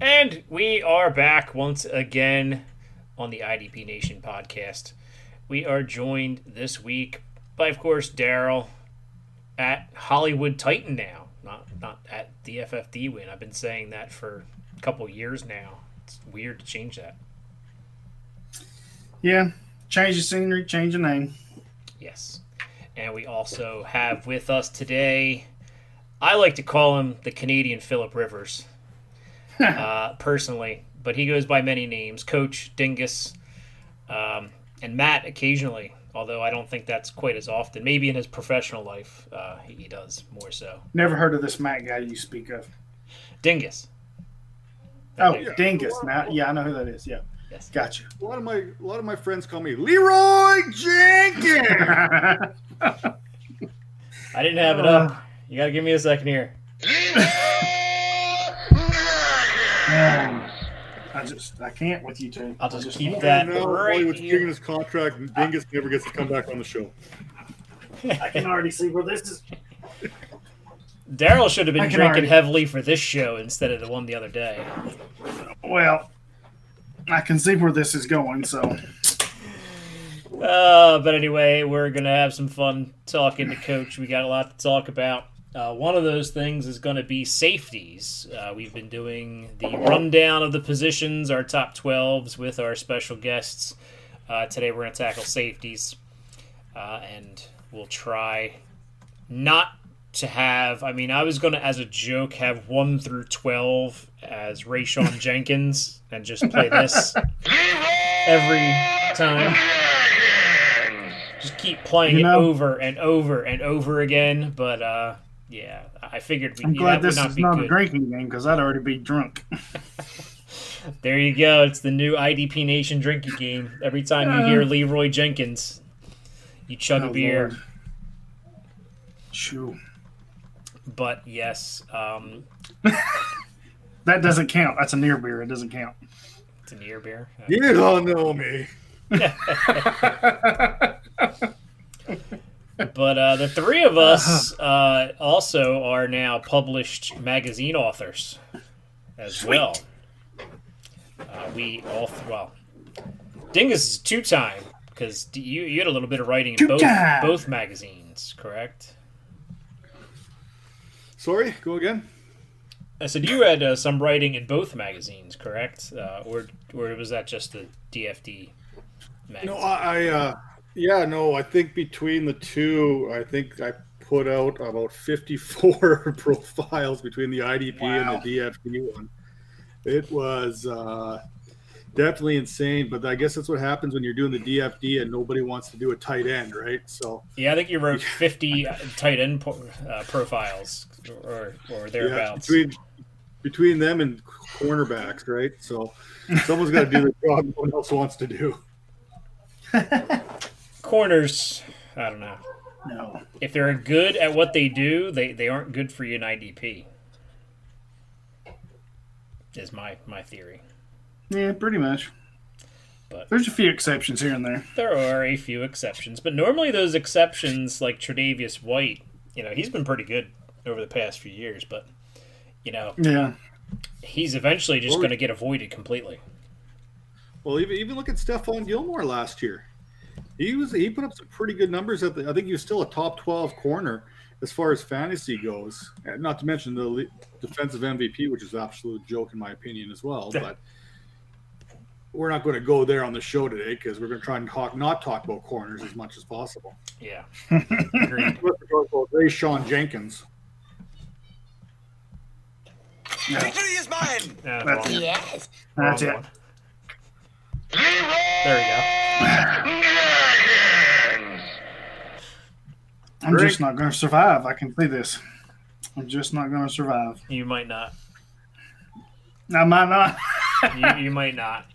And we are back once again on the IDP Nation podcast. We are joined this week by, of course, Darrell at Hollywood Titan now, not not at the FFD win. I've been saying that for a couple years now. It's weird to change that. Yeah, change the scenery, change the name. Yes. And we also have with us today, I like to call him the Canadian Philip Rivers, uh, personally, but he goes by many names Coach Dingus um, and Matt occasionally, although I don't think that's quite as often. Maybe in his professional life, uh, he, he does more so. Never heard of this Matt guy you speak of. Dingus. Oh, Yeah. Dingus. Now, yeah, I know who that is. Yeah, Yes. gotcha. A lot of my a lot of my friends call me Leroy Jenkins. I didn't have it up. You got to give me a second here. Man, I just I can't with you two. I'll just I keep that now right Hollywood's here. taking his contract, and Dingus never gets to come back on the show. I can already see where this is. Darrell should have been drinking already- heavily for this show instead of the one the other day. Well, I can see where this is going. So Uh, but anyway, we're gonna have some fun talking to Coach. We got a lot to talk about. Uh, one of those things is going to be safeties. Uh, we've been doing the rundown of the positions, our top 12s, with our special guests. Uh, today we're going to tackle safeties, uh, and we'll try not to have. I mean, I was going to, as a joke, have 1 through 12 as Rayshawn Jenkins and just play this every time just keep playing You it over and over and over again. But uh, yeah, I figured we, I'm glad that this not is be not a drinking game because I'd already be drunk. There you go. It's the new IDP Nation drinking game. Every time you hear Leroy Jenkins, you chug a Oh, beer. Lord. Shoo. But yes, um, That doesn't count. That's a near beer. It doesn't count. it's a near beer. You don't know me. But uh, the three of us uh, also are now published magazine authors as well. Uh, we all, well, Dingus is two time because you you had a little bit of writing in both Two-time. both magazines, correct? Sorry, go again. I said you had uh, some writing in both magazines, correct? Uh, or or was that just the DFD magazine? No, I, I uh, yeah, no, I think between the two, I think I put out about 54 profiles between the IDP Wow. and the DFD one. It was uh, definitely insane, but I guess that's what happens when you're doing the DFD and nobody wants to do a tight end, right? So Yeah, I think you wrote 50 tight end po- uh, profiles or, or thereabouts. yeah, between between them and cornerbacks, right? So someone's got to do the job no one else wants to do. Corners, I don't know. No. If they're good at what they do, they, they aren't good for you in IDP. Is my, my theory. Yeah, pretty much. But- there's a few exceptions here and there. There are a few exceptions, but normally those exceptions, like Tre'Davious White, you know, he's been pretty good over the past few years, but, you know, Yeah. he's eventually just Well, going to get avoided completely. Well, even even look at Stephon Gilmore last year. He was he put up some pretty good numbers. At the, I think he was still a top twelve corner as far as fantasy goes. Not to mention the defensive MVP, which is an absolute joke in my opinion as well. But we're not going to go there on the show today because we're going to try and talk not talk about corners as much as possible. Yeah. Agreed. Let's talk about Rayshawn Jenkins. Yeah. Victory is mine! Yeah, That's it. Yes. That's wrong it. one. There we go. I'm just not going to survive. I can see this. I'm just not going to survive. You might not. I might not. you, you might not.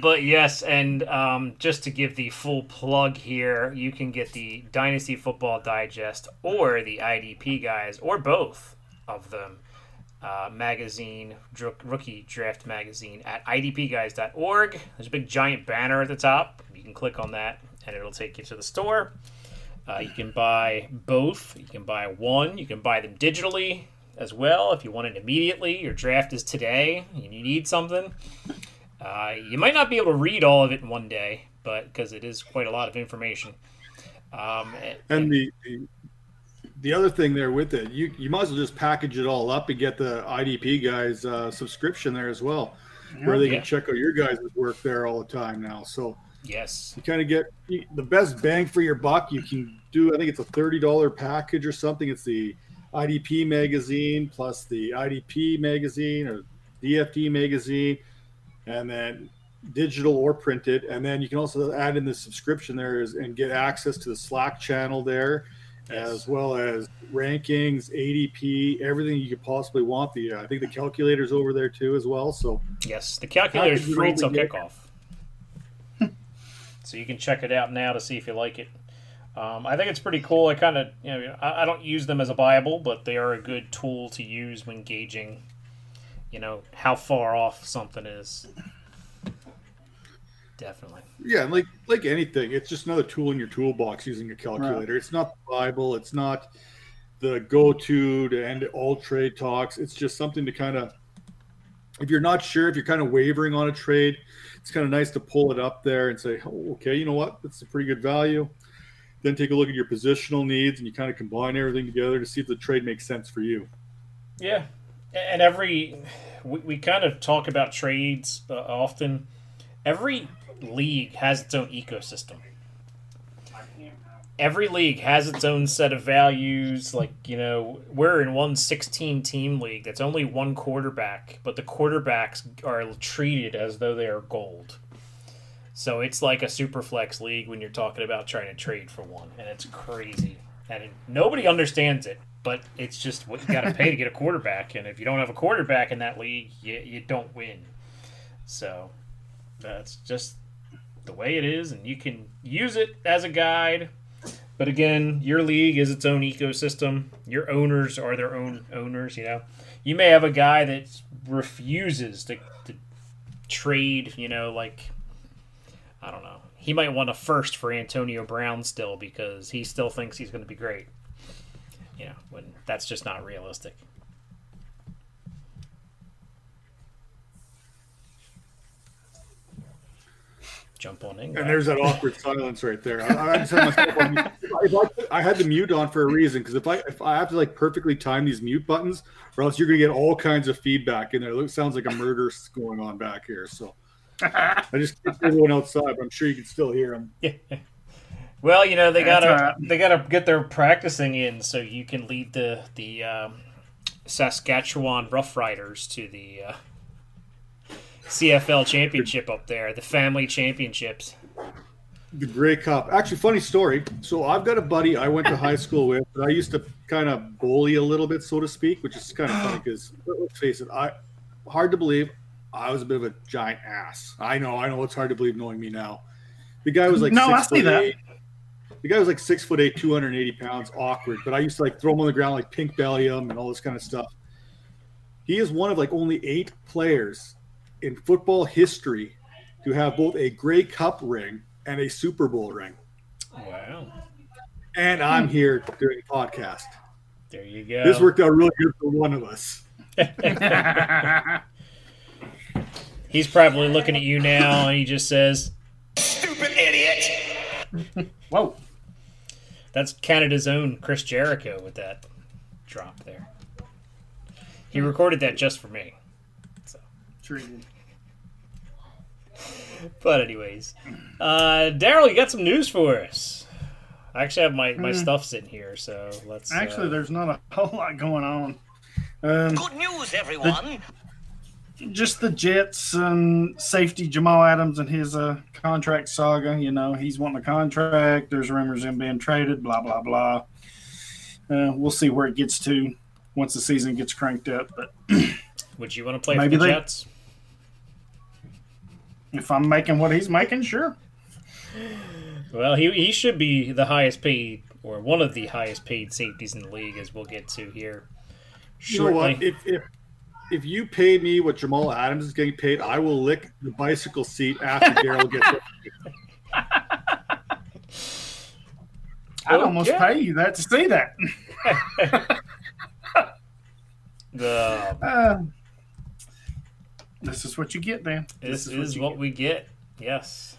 But yes, and um, just to give the full plug here, you can get the Dynasty Football Digest or the IDP guys, or both of them, uh, magazine, dr- rookie draft magazine at idpguys.org. There's a big giant banner at the top. You can click on that, and it'll take you to the store. Uh, you can buy both. You can buy one. You can buy them digitally as well if you want it immediately. Your draft is today and you need something. Uh, you might not be able to read all of it in one day, but because it is quite a lot of information. Um, and the, the the other thing there with it, you you might as well just package it all up and get the IDP guys uh, subscription there as well, where they Yeah. can check out your guys' work there all the time now. So yes, you kind of get the best bang for your buck. You can do, I think it's a thirty dollar package or something. It's the IDP magazine plus the IDP magazine or DFD magazine, and then digital or printed. And then you can also add in the subscription there is, and get access to the Slack channel there, as well as rankings, ADP, everything you could possibly want. The uh, I think the calculator's over there too as well. So yes, the calculator is free till kickoff, so you can check it out now to see if you like it. Um, I think it's pretty cool. I kind of, you know, I, I don't use them as a Bible, but they are a good tool to use when gauging, you know, how far off something is. Definitely. Yeah, like like anything, it's just another tool in your toolbox using a calculator. It's not the Bible. It's not the go-to to end all trade talks. It's just something to kind of, if you're not sure, if you're kind of wavering on a trade, it's kind of nice to pull it up there and say, oh, okay, you know what, that's a pretty good value. Then take a look at your positional needs and you kind of combine everything together to see if the trade makes sense for you. Yeah, and every we, we kind of talk about trades uh, often. Every league has its own ecosystem. Every league has its own set of values. Like you know, we're in one 16 team league that's only one quarterback, but the quarterbacks are treated as though they are gold. So it's like a super flex league when you're talking about trying to trade for one, and it's crazy. And it, nobody understands it, but it's just what you got to pay to get a quarterback. And if you don't have a quarterback in that league, you, you don't win. So that's just the way it is, and you can use it as a guide. But again, your league is its own ecosystem. Your owners are their own owners. You know, you may have a guy that refuses to, to trade. You know, like I don't know. He might want a first for Antonio Brown still because he still thinks he's going to be great. You know, when that's just not realistic. Jump on in. And there's that awkward silence right there. I, I just had myself on. If I, I had the mute on for a reason because if I if I have to like perfectly time these mute buttons, or else you're gonna get all kinds of feedback in there. It sounds like a murder going on back here. So I just kept everyone outside, but I'm sure you can still hear them. Well, you know they That's gotta all right. they gotta get their practicing in so you can lead the the um, Saskatchewan Roughriders to the uh, CFL championship up there, the family championships. The Grey Cup. Actually, funny story. So I've got a buddy I went to high school with that I used to kind of bully a little bit, so to speak, which is kind of funny because let's face it, I hard to believe I was a bit of a giant ass. I know, I know it's hard to believe knowing me now. The guy was like No, six I see foot that. eight. The guy was like six foot eight, 280 pounds, awkward. But I used to like throw him on the ground, like pink belly him and all this kind of stuff. He is one of like only eight players in football history to have both a Grey Cup ring and a Super Bowl ring. Wow, And I'm here doing a podcast. there you go. This worked out really good for one of us. He's probably looking at you now, and he just says, Stupid idiot! Whoa. "That's Canada's own Chris Jericho with that drop there." He recorded that just for me. So. Treated. But anyways, uh, Darrell, you got some news for us. I actually have my, my Hmm. stuff sitting here, so let's. Actually, uh, there's not a whole lot going on. Um, Good news, everyone! just the Jets and safety Jamal Adams and his uh, contract saga. You know, he's wanting a contract. There's rumors of him being traded. Blah blah blah. Uh, we'll see where it gets to once the season gets cranked up. But Would you want to play Maybe for the they- Jets? If I'm making what he's making, sure. Well, he, he should be the highest paid, or one of the highest paid safeties in the league, as we'll get to here You know what? If, if if you pay me what Jamal Adams is getting paid, I will lick the bicycle seat after Darrell gets it. I'd almost pay you that to see that. The, Uh, this is what you get, Dan. this is is you what get. we get. Yes.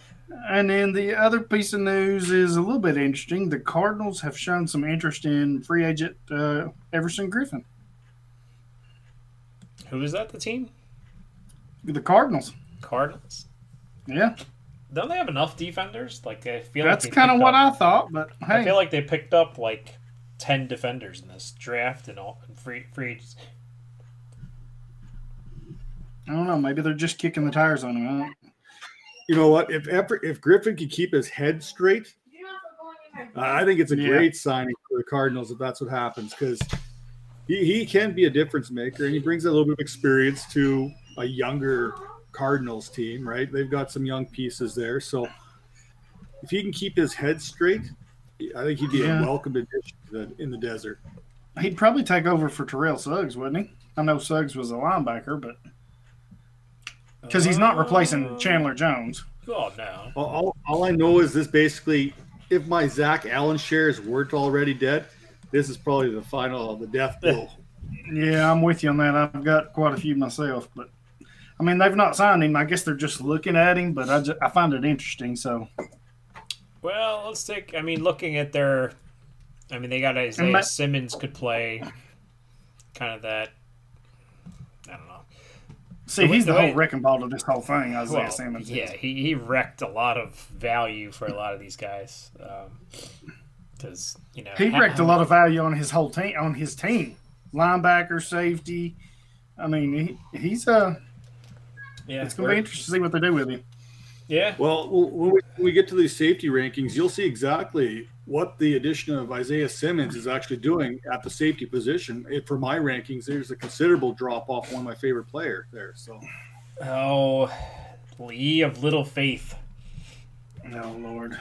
And then the other piece of news is a little bit interesting. The Cardinals have shown some interest in free agent uh, Everson Griffen. Who is that? The team? The Cardinals. Cardinals. Yeah, Don't they have enough defenders? Like I feel that's like kind of what up- I thought. But hey, I feel like they picked up like ten defenders in this draft and all and free free agents. I don't know. Maybe they're just kicking the tires on him. You know what? If ever, if Griffen can keep his head straight, I think it's a Yeah. great signing for the Cardinals if that's what happens because he, he can be a difference maker and he brings a little bit of experience to a younger Cardinals team, right? They've got some young pieces there. So if he can keep his head straight, I think he'd be Yeah. a welcome addition to the, in the desert. He'd probably take over for Terrell Suggs, wouldn't he? I know Suggs was a linebacker, but because he's not replacing oh. Chandler Jones. Oh no. All, all, all I know is this basically, if my Zach Allen shares weren't already dead, this is probably the final of the death blow. Yeah, I'm with you on that. I've got quite a few myself, but I mean they've not signed him. I guess they're just looking at him, but I just, I find it interesting. So Well, let's take. I mean, looking at their, I mean, they got Isaiah ma- Simmons could play, kind of that. I don't know. see, he's the, the way- whole wrecking ball to this whole thing. Isaiah Well, Simmons. yeah, he, he wrecked a lot of value for a lot of these guys. Because you know he wrecked a lot of value on his whole team. On his team, linebacker, safety. I mean, he, he's uh, Yeah, it's gonna be interesting to see what they do with him. yeah. Well, when we, when we get to these safety rankings, you'll see exactly what the addition of Isaiah Simmons is actually doing at the safety position. It, for my rankings, there's a considerable drop off one of my favorite player there. So Oh, Lee of little faith. Oh Lord,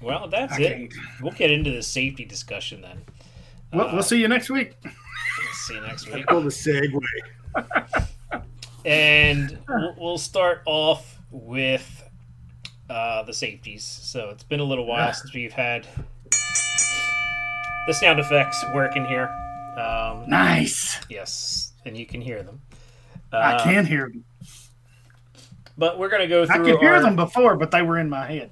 Well, that's I it. can't. We'll get into the safety discussion then. Well, Uh, we'll see you next week. See you next I week. call the segue. And we'll, we'll start off with uh, the safeties. So it's been a little while since we've had the sound effects working here. Um, Nice. yes, and you can hear them. I Uh, can hear them. But we're gonna go through. I could hear our- them before, but they were in my head.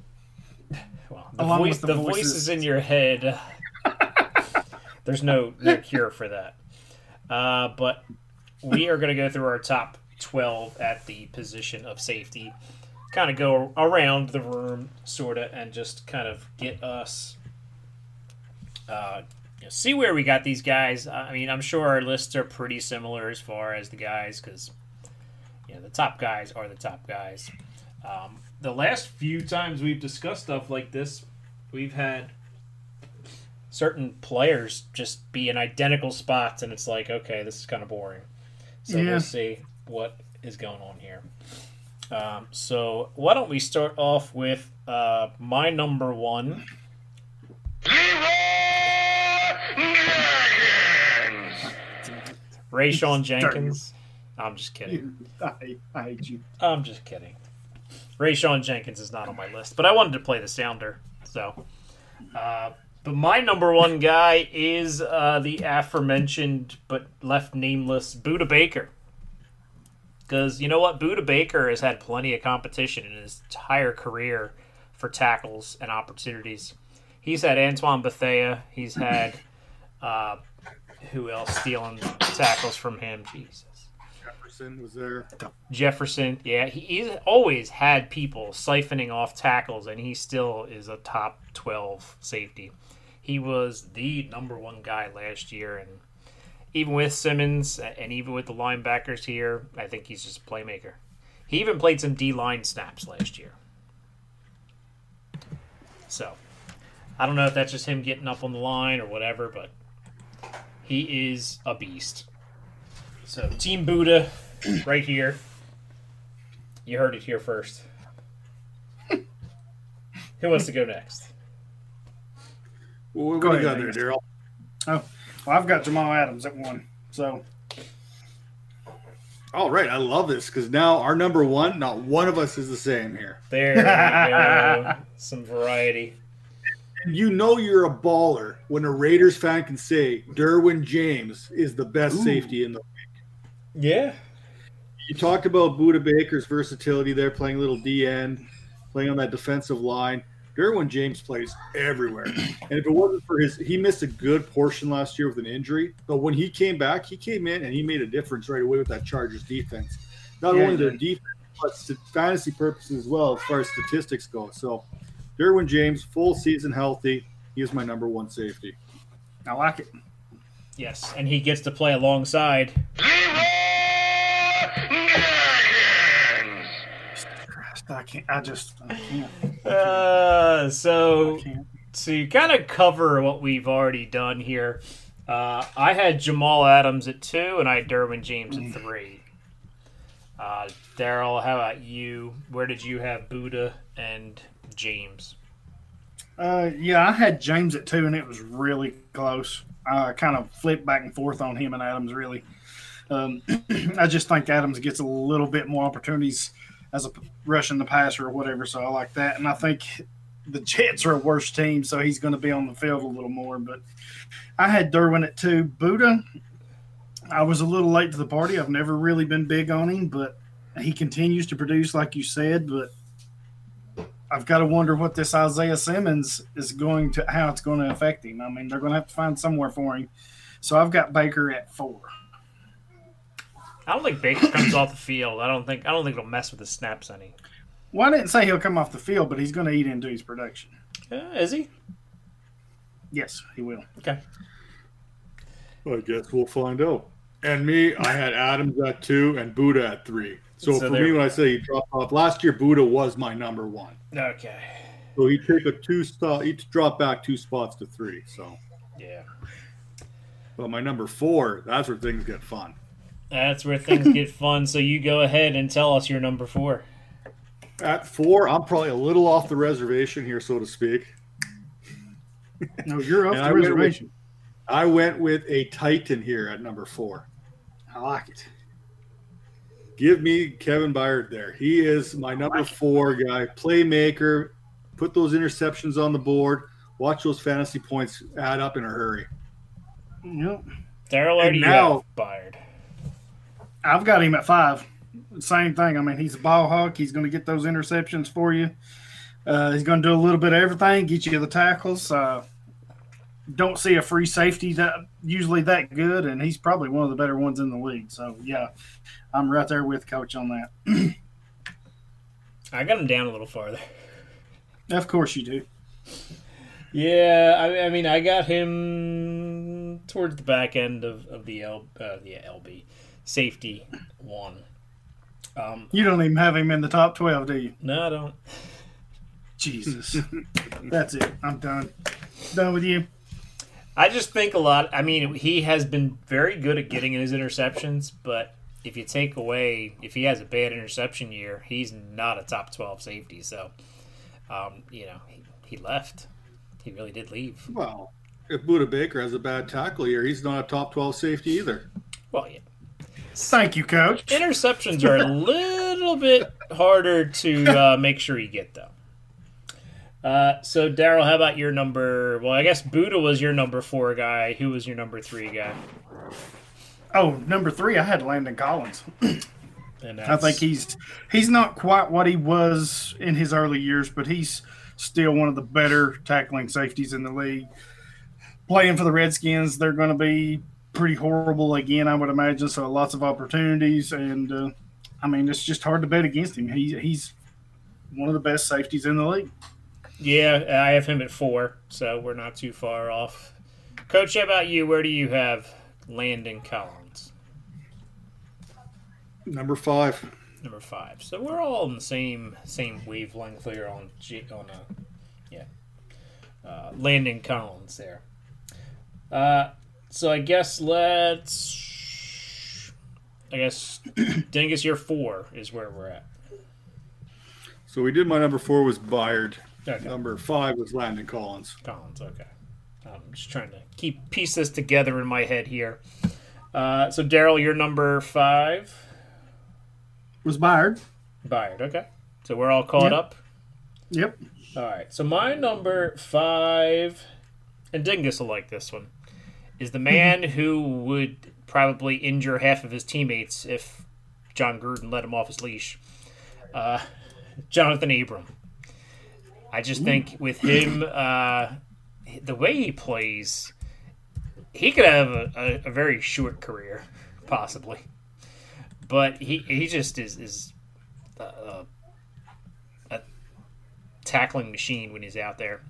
Well, the, along voice, the the voices. voices in your head. There's no no cure for that. Uh, but we are going to go through our top 12 at the position of safety. Kind of go around the room, sort of, and just kind of get us. Uh, you know, see where we got these guys. I mean, I'm sure our lists are pretty similar as far as the guys, because you know the top guys are the top guys. Um, the last few times we've discussed stuff like this, we've had certain players just be in identical spots, and it's like, okay, this is kind of boring. So Yeah. we'll see what is going on here. Um, so why don't we start off with uh, my number one? Rayshawn Jenkins. I'm just kidding. I, I hate you. I'm just kidding. Rayshawn Jenkins is not on my list, but I wanted to play the sounder. So, uh, but my number one guy is uh, the aforementioned but left nameless Budda Baker. Because you know what? Budda Baker has had plenty of competition in his entire career for tackles and opportunities. He's had Antoine Bethea. He's had uh, who else stealing tackles from him? Jesus. Jefferson was there. Jefferson, yeah, he, he's always had people siphoning off tackles, and he still is a top 12 safety. He was the number one guy last year, and even with Simmons and even with the linebackers here, I think he's just a playmaker. He even played some D line snaps last year. So, I don't know if that's just him getting up on the line or whatever, but he is a beast. So Team Budda, right here. You heard it here first. Who wants to go next? Well, what Go do you ahead, got there, Darrell? Oh, well, I've got Jamal Adams at one. So All right, I love this because now our number one, not one of us is the same here. There we go. Some variety. And you know you're a baller when a Raiders fan can say Derwin James is the best Ooh. safety in the. League. Yeah. You talked about Budda Baker's versatility there, playing a little DN, playing on that defensive line. Derwin James plays everywhere, and if it wasn't for his, he missed a good portion last year with an injury. But when he came back, he came in and he made a difference right away with that Chargers defense. Not Yeah, only he their defense, but st- fantasy purposes as well, as far as statistics go. So, Derwin James, full season healthy, he is my number one safety. I like it. Yes, and he gets to play alongside. I can't. I just I can't. Uh, so I can't. to kind of cover what we've already done here, uh, I had Jamal Adams at two, and I had Derwin James at three. Uh, Darrell, how about you? Where did you have Budda and James? Uh, yeah, I had James at two, and it was really close. I kind of flipped back and forth on him and Adams. Really, um, I just think Adams gets a little bit more opportunities as a rushing the passer or whatever. So I like that, and I think the Jets are a worse team, so he's going to be on the field a little more. But I had Derwin at two. Budda, I was a little late to the party. I've never really been big on him, but he continues to produce, like you said. But I've got to wonder what this Isaiah Simmons is going to, how it's going to affect him. I mean, they're going to have to find somewhere for him. So I've got Baker at four. I don't think Baker comes off the field. I don't think I don't think it'll mess with his snaps any. Well, I didn't say he'll come off the field, but he's going to eat into his production. Uh, is he? Yes, he will. Okay. I guess we'll find out. And me, I had Adams at two and Budda at three. So, So for me, when I say he dropped off last year, Budda was my number one. Okay. So he took a two spot, he dropped back two spots to three. So, Yeah. but my number four, that's where things get fun. That's where things get fun. So you go ahead and tell us your number four. At four, I'm probably a little off the reservation here, so to speak. No, you're off the I went with- reservation. I went with a Titan here at number four. I like it. Give me Kevin Byard there. He is my number four guy, playmaker. Put those interceptions on the board. Watch those fantasy points add up in a hurry. Yep. Darrell already now- have Byard. I've got him at five. Same thing. I mean, he's a ball hawk. He's going to get those interceptions for you. Uh, he's going to do a little bit of everything, get you the tackles. Uh, don't see a free safety that usually that good, and he's probably one of the better ones in the league. So yeah, I'm right there with coach on that. I got him down a little farther. Of course you do. Yeah, I, I mean, I got him towards the back end of, of the L, uh, the LB safety one. Um, You don't even have him in the top twelve, do you? no, I don't. Jesus, that's it. I'm done. Done with you. I just think a lot. I mean, he has been very good at getting in his interceptions, but if you take away, if he has a bad interception year, he's not a top 12 safety. So, um, you know, he, he left. He really did leave. Well, if Budda Baker has a bad tackle year, he's not a top 12 safety either. Well, yeah. Thank you, coach. Interceptions are a little bit harder to uh, make sure you get, though. Uh, so, Darrell, how about your number? Well, I guess Budda was your number four guy. Who was your number three guy? Oh, number three, I had Landon Collins. And I think he's he's not quite what he was in his early years, but he's still one of the better tackling safeties in the league. Playing for the Redskins, they're going to be pretty horrible again, I would imagine. So lots of opportunities, and uh, I mean it's just hard to bet against him. He, he's one of the best safeties in the league. Yeah, I have him at four, so we're not too far off. Coach, how about you? Where do you have Landon Collins? Number five. Number five. So we're all in the same same wavelength here on G, on uh, yeah. uh, Landon Collins there. Uh, so I guess let's. I guess Dingus, your four is where we're at. So we did my number four was Byard. Okay. Number five was Landon Collins. Collins, okay. I'm just trying to keep pieces together in my head here. Uh, so Darrell, you're number five. Was Byard. Byard, okay. So we're all caught Yep. up. Yep. All right. So my number five, and Dingus will like this one, is the man who would probably injure half of his teammates if Jon Gruden let him off his leash. Uh, Jonathan Abram. I just think with him, uh, the way he plays, he could have a, a, a very short career, possibly. But he he just is is uh, a tackling machine when he's out there.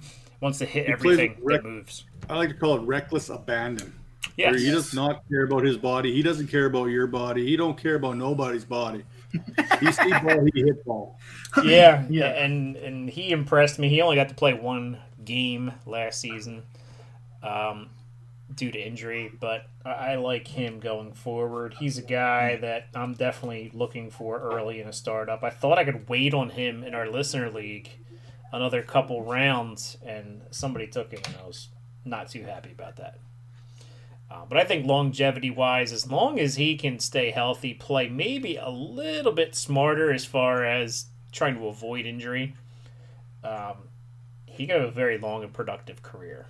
Wants to hit He everything rec- that moves. I like to call it reckless abandon. Yes. Where he does not care about his body. He doesn't care about your body. He don't care about nobody's body. he see ball, he hit ball. Yeah, Yeah. and and he impressed me. He only got to play one game last season, um, due to injury, but I, I like him going forward. He's a guy that I'm definitely looking for early in a startup. I thought I could wait on him in our listener league another couple rounds, and somebody took him, and I was not too happy about that. Uh, but I think longevity wise, as long as he can stay healthy, play maybe a little bit smarter as far as trying to avoid injury, um, he could have a very long and productive career.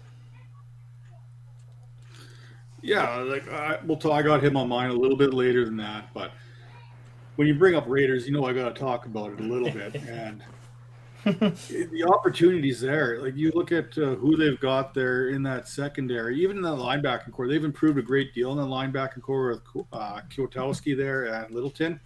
Yeah, like I, well, t- I got him on mine a little bit later than that, but when you bring up Raiders, you know I got to talk about it a little bit, and the opportunities there. Like you look at uh, who they've got there in that secondary, even in the linebacking core, they've improved a great deal in the linebacking core with uh, Kwiatkoski there and Littleton,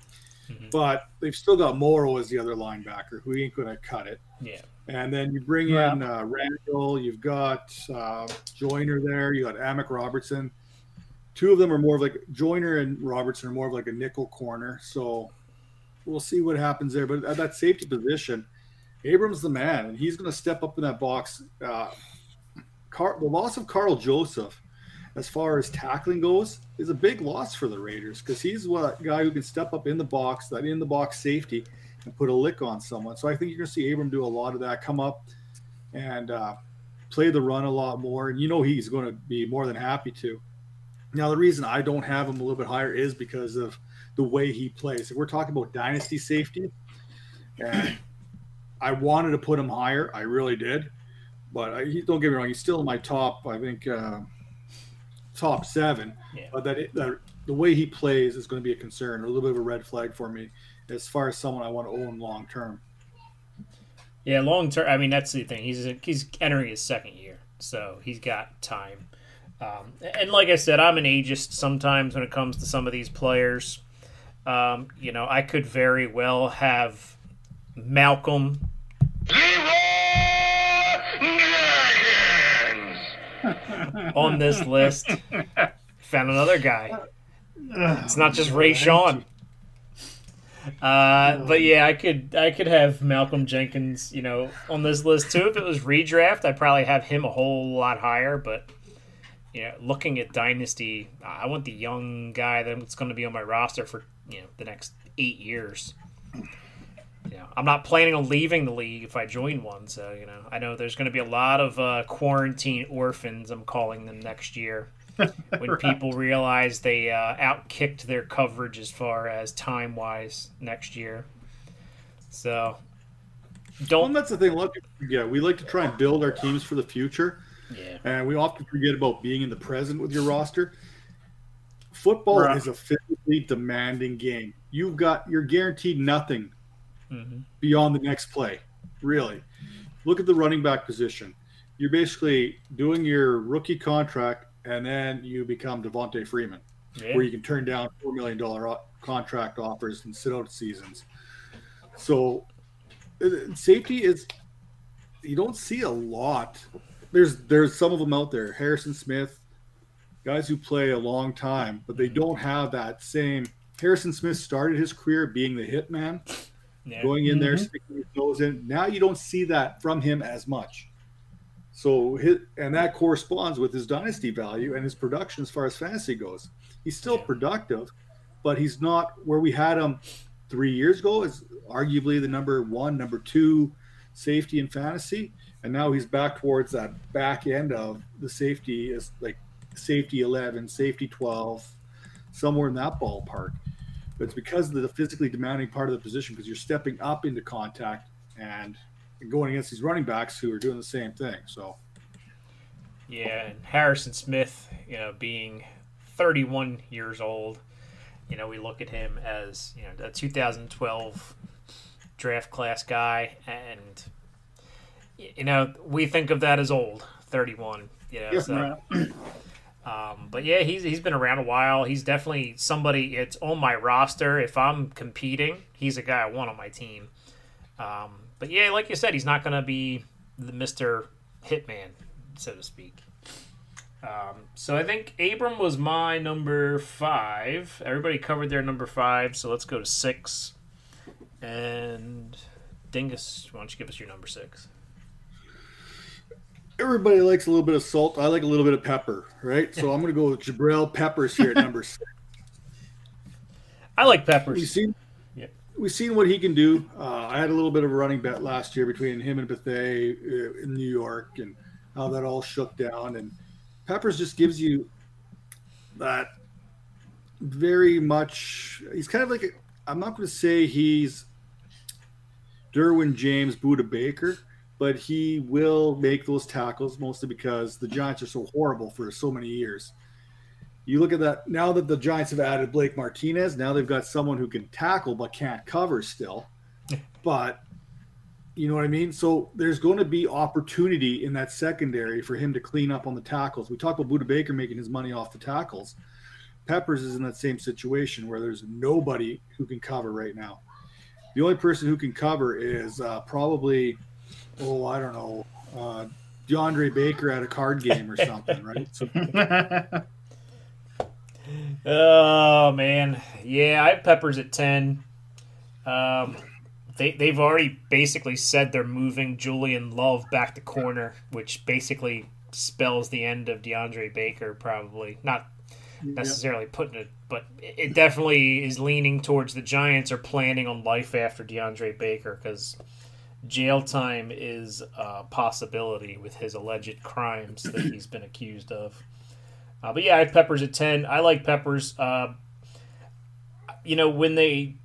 but they've still got Morrow as the other linebacker, who ain't going to cut it. Yeah. And then you bring Yeah. in uh, Randall, you've got uh, Joyner there, you got Amik Robertson. Two of them are more of like Joyner and Robertson are more of like a nickel corner. So we'll see what happens there. But at that safety position, Abrams the man, and he's going to step up in that box. Uh, Car- the loss of Karl Joseph, as far as tackling goes, is a big loss for the Raiders because he's what guy who can step up in the box, that in the box safety, and put a lick on someone. So I think you're going to see Abram do a lot of that, come up and uh, play the run a lot more. And you know he's going to be more than happy to. Now the reason I don't have him a little bit higher is because of the way he plays. If we're talking about dynasty safety, and I wanted to put him higher, I really did. But I, he, don't get me wrong, he's still in my top. I think uh, top seven. Yeah. But that, that the way he plays is going to be a concern, a little bit of a red flag for me, as far as someone I want to own long term. Yeah, long term. I mean, that's the thing. He's he's entering his second year, so he's got time. Um, and like I said, I'm an ageist sometimes when it comes to some of these players. Um, you know, I could very well have Malcolm on this list. Found another guy. It's not just Ray Sean. Uh, but yeah, I could I could have Malcolm Jenkins, you know, on this list too. If it was redraft, I'd probably have him a whole lot higher. But you know, looking at dynasty, I want the young guy that's going to be on my roster for you know the next eight years. You know, I'm not planning on leaving the league if I join one. So you know, I know there's going to be a lot of uh, quarantine orphans. I'm calling them next year when people realize they uh, outkicked their coverage as far as time wise next year. So Well, don't and that's the thing. A lot of people forget. We like to try and build our teams for the future, yeah and we often forget about being in the present with your roster. Football Right. is a physically demanding game. You've got you're guaranteed nothing Mhm. beyond the next play. Really, look at the running back position. You're basically doing your rookie contract, and then you become Devonta Freeman. yeah where you can turn down four million dollar contract offers and sit out seasons. So uh, safety is you don't see a lot. There's there's some of them out there. Harrison Smith, guys who play a long time, but they don't have that same. Harrison Smith started his career being the hitman, yeah. going in there, mm-hmm. sticking his nose in. Now you don't see that from him as much. So his, and that corresponds with his dynasty value and his production as far as fantasy goes. He's still productive, but he's not where we had him three years ago as arguably the number one, number two safety in fantasy. And now he's back towards that back end of the safety is like safety 11, safety 12, somewhere in that ballpark. But it's because of the physically demanding part of the position because you're stepping up into contact and going against these running backs who are doing the same thing. So Yeah, and Harrison Smith, you know, being 31 years old, you know, we look at him as, you know, a 2012 draft class guy and you know, we think of that as old, 31, you know. Yeah, so. um, but yeah, he's he's been around a while. He's definitely somebody. It's on my roster. If I'm competing, he's a guy I want on my team. Um, but yeah, like you said, he's not going to be the Mister Hitman, so to speak. Um, so I think Abram was my number five. Everybody covered their number five, so let's go to six. And Dingus, why don't you give us your number six? Everybody likes a little bit of salt. I like a little bit of pepper, right? So I'm going to go with Jabril Peppers here at number six. I like peppers. We've seen, Yep. we've seen what he can do. Uh, I had a little bit of a running bet last year between him and Bethea uh, in New York, and how that all shook down. And Peppers just gives you that very much. He's kind of like a, I'm not going to say he's Derwin James Budda Baker, but he will make those tackles mostly because the Giants are so horrible for so many years. You look at that now that the Giants have added Blake Martinez. Now they've got someone who can tackle but can't cover still. But you know what I mean? So there's going to be opportunity in that secondary for him to clean up on the tackles. We talked about Budda Baker making his money off the tackles. Peppers is in that same situation where there's nobody who can cover right now. The only person who can cover is uh, probably, oh, I don't know, uh, DeAndre Baker at a card game or something, right? So Oh man, yeah, I have Peppers at ten. Um, they they've already basically said they're moving Julian Love back to corner, which basically spells the end of DeAndre Baker. Probably not necessarily putting it, but it definitely is leaning towards the Giants are planning on life after DeAndre Baker because jail time is a possibility with his alleged crimes that he's been accused of. Uh, but yeah, I have Peppers at ten. I like Peppers. Uh, you know when they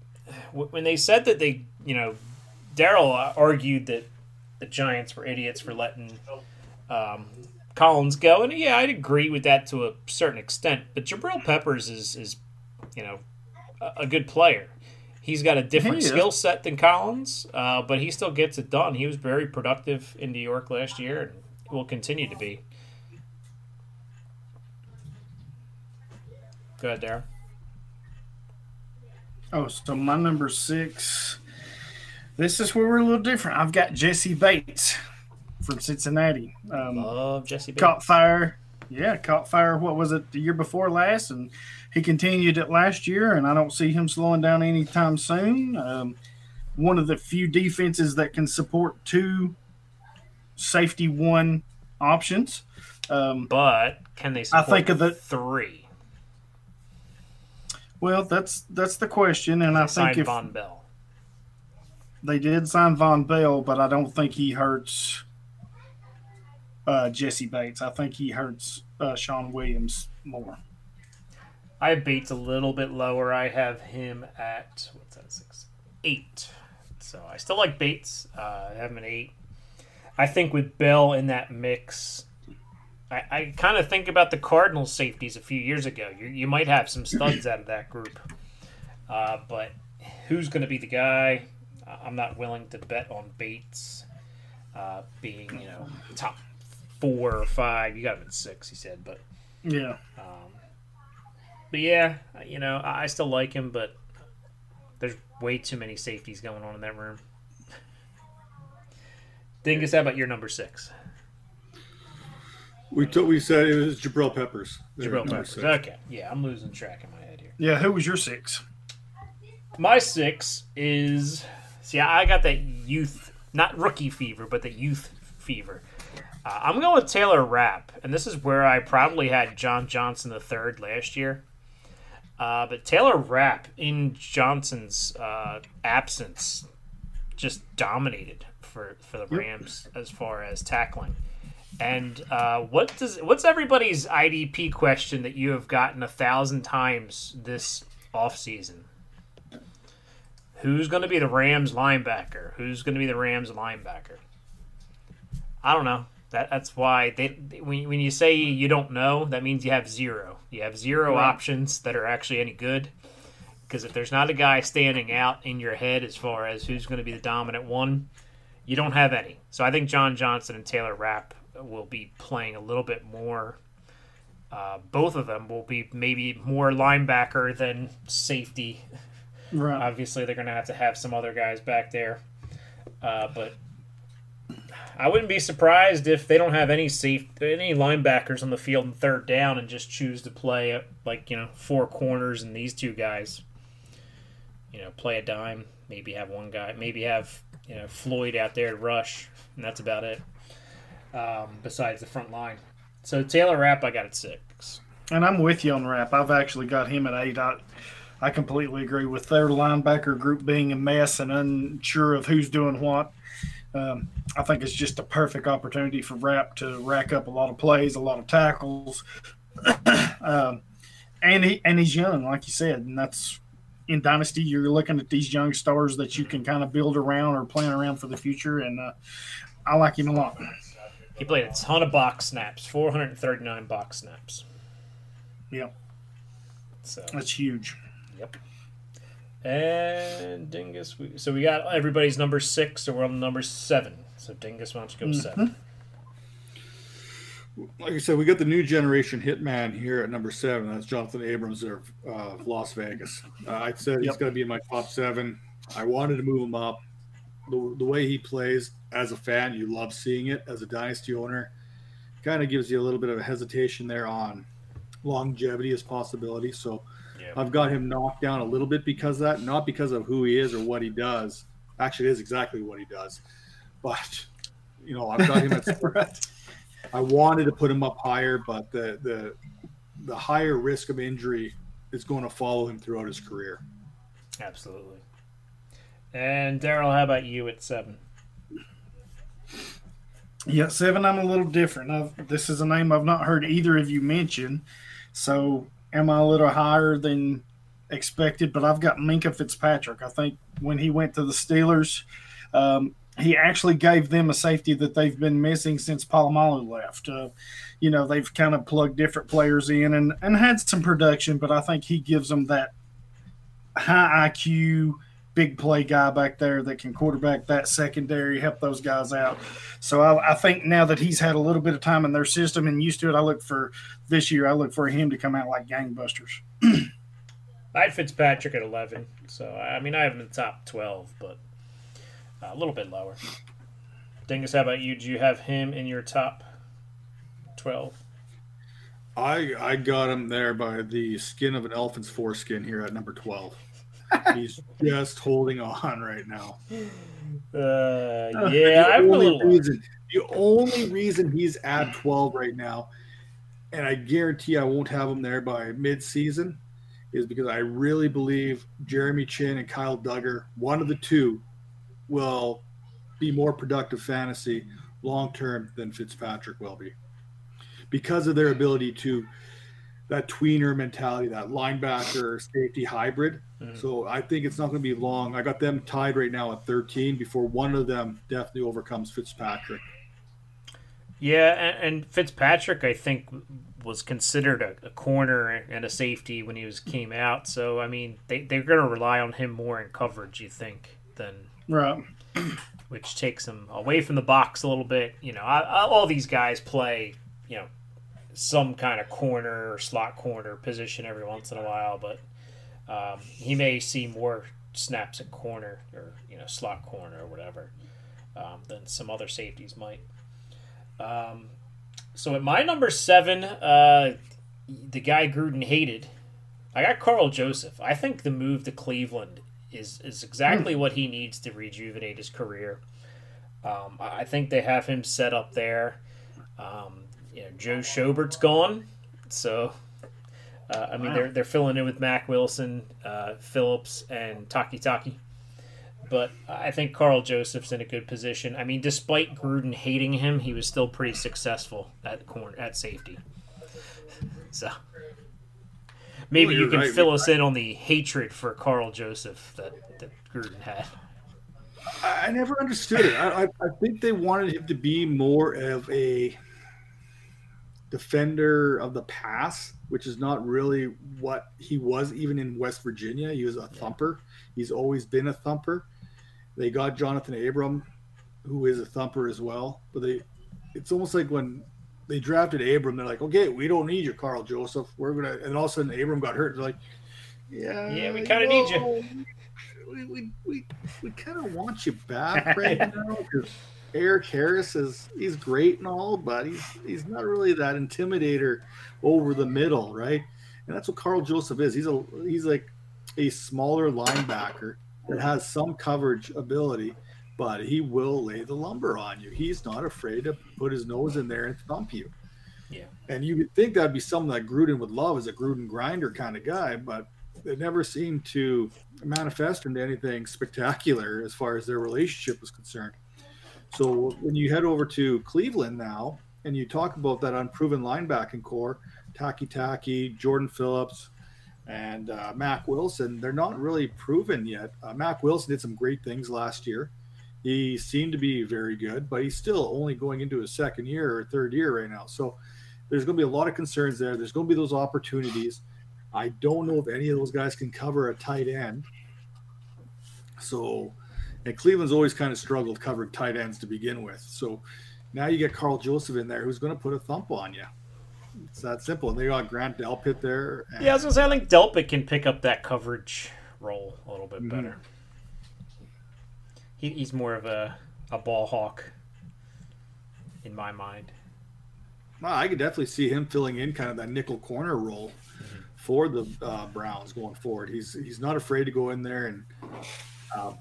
when they said that they you know Darrell argued that the Giants were idiots for letting um, Collins go, and yeah, I'd agree with that to a certain extent. But Jabril Peppers is is you know a, a good player. He's got a different skill set than Collins, uh, but he still gets it done. He was very productive in New York last year, and will continue to be. Go ahead, Darren. Oh, so my number six. This is where we're a little different. I've got Jessie Bates from Cincinnati. Um, Love Jessie Bates. caught fire. Yeah, caught fire. What was it the year before last? And he continued it last year, and I don't see him slowing down anytime soon. Um, one of the few defenses that can support two safety one options. Um, But can they I think of the- three? well, that's that's the question, and I think if Vonn Bell. they did sign Vonn Bell, but I don't think he hurts uh, Jessie Bates. I think he hurts uh, Shawn Williams more. I have Bates a little bit lower. I have him at what's that six eight. So I still like Bates. Uh, I have him at eight. I think with Bell in that mix, I, I kind of think about the Cardinals safeties a few years ago. You, you might have some studs out of that group, uh, but who's going to be the guy? I'm not willing to bet on Bates uh, being you know top four or five. You got him at six, he said, but Yeah. um, but yeah, you know, I I still like him, but there's way too many safeties going on in that room. Dingus, how about your number six? we took, we said it was Jabril Peppers. Jabril Peppers. six. Okay, yeah, I'm losing track in my head here. Yeah. Who was your six? My six is see, I got that youth, not rookie fever, but the youth fever. Uh, Uh, I'm going with Taylor Rapp, and this is where I probably had John Johnson the third last year. Uh, but Taylor Rapp, in Johnson's uh, absence, just dominated for, for the Rams as far as tackling. And uh, what does what's everybody's IDP question that you have gotten a thousand times this offseason? Who's going to be the Rams linebacker? Who's going to be the Rams linebacker? I don't know. That that's why they when when you say you don't know, that means you have zero. You have zero Right. options that are actually any good. Because if there's not a guy standing out in your head as far as who's going to be the dominant one, you don't have any. So I think John Johnson and Taylor Rapp will be playing a little bit more. Uh, both of them will be maybe more linebacker than safety. Right. Obviously, they're going to have to have some other guys back there. Uh, but I wouldn't be surprised if they don't have any safe any linebackers on the field in third down and just choose to play like you know four corners and these two guys. You know, play a dime. Maybe have one guy. Maybe have you know Floyd out there to rush, and that's about it. Um, besides the front line. So Taylor Rapp, I got at six. And I'm with you on Rapp. I've actually got him at eight. I, I completely agree with their linebacker group being a mess and unsure of who's doing what. Um, I think it's just a perfect opportunity for Rapp to rack up a lot of plays, a lot of tackles, um, and he and he's young, like you said, and that's in dynasty. You're looking at these young stars that you can kind of build around or plan around for the future, and uh, I like him a lot. He played a ton of box snaps, 439 box snaps. Yeah, So that's huge. Yep. And Dingus, we, so we got everybody's number six, so we're on number seven. So Dingus, why don't you go seven? like I said, we got the new generation hitman here at number seven. That's Jonathan Abrams of uh, Las Vegas. Uh, I said he's Yep. going to be in my top seven. I wanted to move him up. The, the way he plays as a fan, you love seeing it. As a dynasty owner, kind of gives you a little bit of a hesitation there on longevity as possibility. So Yeah. I've got him knocked down a little bit because of that, not because of who he is or what he does. Actually, it is exactly what he does. But you know, I've got him at right. I wanted to put him up higher, but the the the higher risk of injury is going to follow him throughout his career. Absolutely. And Darrell, how about you at seven? Yeah, seven. I'm a little different. I've, this is a name I've not heard either of you mention, so am I a little higher than expected? But I've got Minkah Fitzpatrick. I think when he went to the Steelers, um, he actually gave them a safety that they've been missing since Polamalu left. Uh, you know, they've kind of plugged different players in and and had some production, but I think he gives them that high IQ big play guy back there that can quarterback that secondary, help those guys out. So I, I think now that he's had a little bit of time in their system and used to it, I look for this year. I look for him to come out like gangbusters. I had Fitzpatrick at 11. So, I mean, I have him in the top 12, but uh, a little bit lower. Dingus, how about you? Do you have him in your top 12? I I got him there by the skin of an elephant's foreskin here at number twelve. He's just holding on right now. Uh, yeah, the I'm a little reason the only reason he's at twelve right now, and I guarantee I won't have him there by mid-season, is because I really believe Jeremy Chinn and Kyle Dugger, one of the two, will be more productive fantasy long term than Fitzpatrick will be, because of their ability to that tweener mentality, that linebacker safety hybrid. Mhm. So I think it's not going to be long. I got them tied right now at 13 before one of them definitely overcomes Fitzpatrick. Yeah, and, and Fitzpatrick, I think, was considered a, a corner and a safety when he was came out. So, I mean, they, they're going to rely on him more in coverage, you think, than Right. which takes him away from the box a little bit. You know, I, I, all these guys play, you know, some kind of corner or slot corner position every once in a while, but um, he may see more snaps at corner or you know slot corner or whatever um, than some other safeties might. Um, so at my number seven, uh, the guy Gruden hated, I got Karl Joseph. I think the move to Cleveland is is exactly what he needs to rejuvenate his career. Um, I I think they have him set up there. Um, you know, Joe Schobert's gone, so uh, I mean Wow. they're they're filling in with Mack Wilson, uh, Phillips, and Takitaki. But I think Karl Joseph's in a good position. I mean, despite Gruden hating him, he was still pretty successful at corner at safety. So maybe Well, you can right. fill us in on the hatred for Karl Joseph that, that Gruden had. I I never understood it. I, I, I think they wanted him to be more of a defender of the pass, which is not really what he was even in West Virginia. He was a thumper. He's always been a thumper. They got Jonathan Abram, who is a thumper as well. But they it's almost like when they drafted Abram, they're like, okay, we don't need you, Karl Joseph. We're gonna and all of a sudden Abram got hurt. They're like, yeah, Yeah, we kinda need you." We we, we, we kind of want you back right now because Erik Harris is he's great and all, but he's he's not really that intimidator over the middle, right? And that's what Karl Joseph is. He's a he's like a smaller linebacker that has some coverage ability, but he will lay the lumber on you. He's not afraid to put his nose in there and thump you. Yeah. And you would think that'd be something that Gruden would love as a Gruden grinder kind of guy, but it never seemed to manifest into anything spectacular as far as their relationship was concerned. So when you head over to Cleveland now and you talk about that unproven linebacking core, Takitaki, Jordan Phillips, and uh, Mack Wilson, they're not really proven yet. Uh, Mack Wilson did some great things last year. He seemed to be very good, but he's still only going into his second year or third year right now. So there's going to be a lot of concerns there. There's going to be those opportunities. I don't know if any of those guys can cover a tight end. So, and Cleveland's always kind of struggled covering tight ends to begin with. So now you get Karl Joseph in there who's going to put a thump on you. It's that simple. And they got Grant Delpit there. and- Yeah, I was gonna say I think Delpit can pick up that coverage role a little bit better. He, he's more of a, a ball hawk in my mind. Well, I could definitely see him filling in kind of that nickel corner role for the uh, Browns going forward. He's he's not afraid to go in there and uh,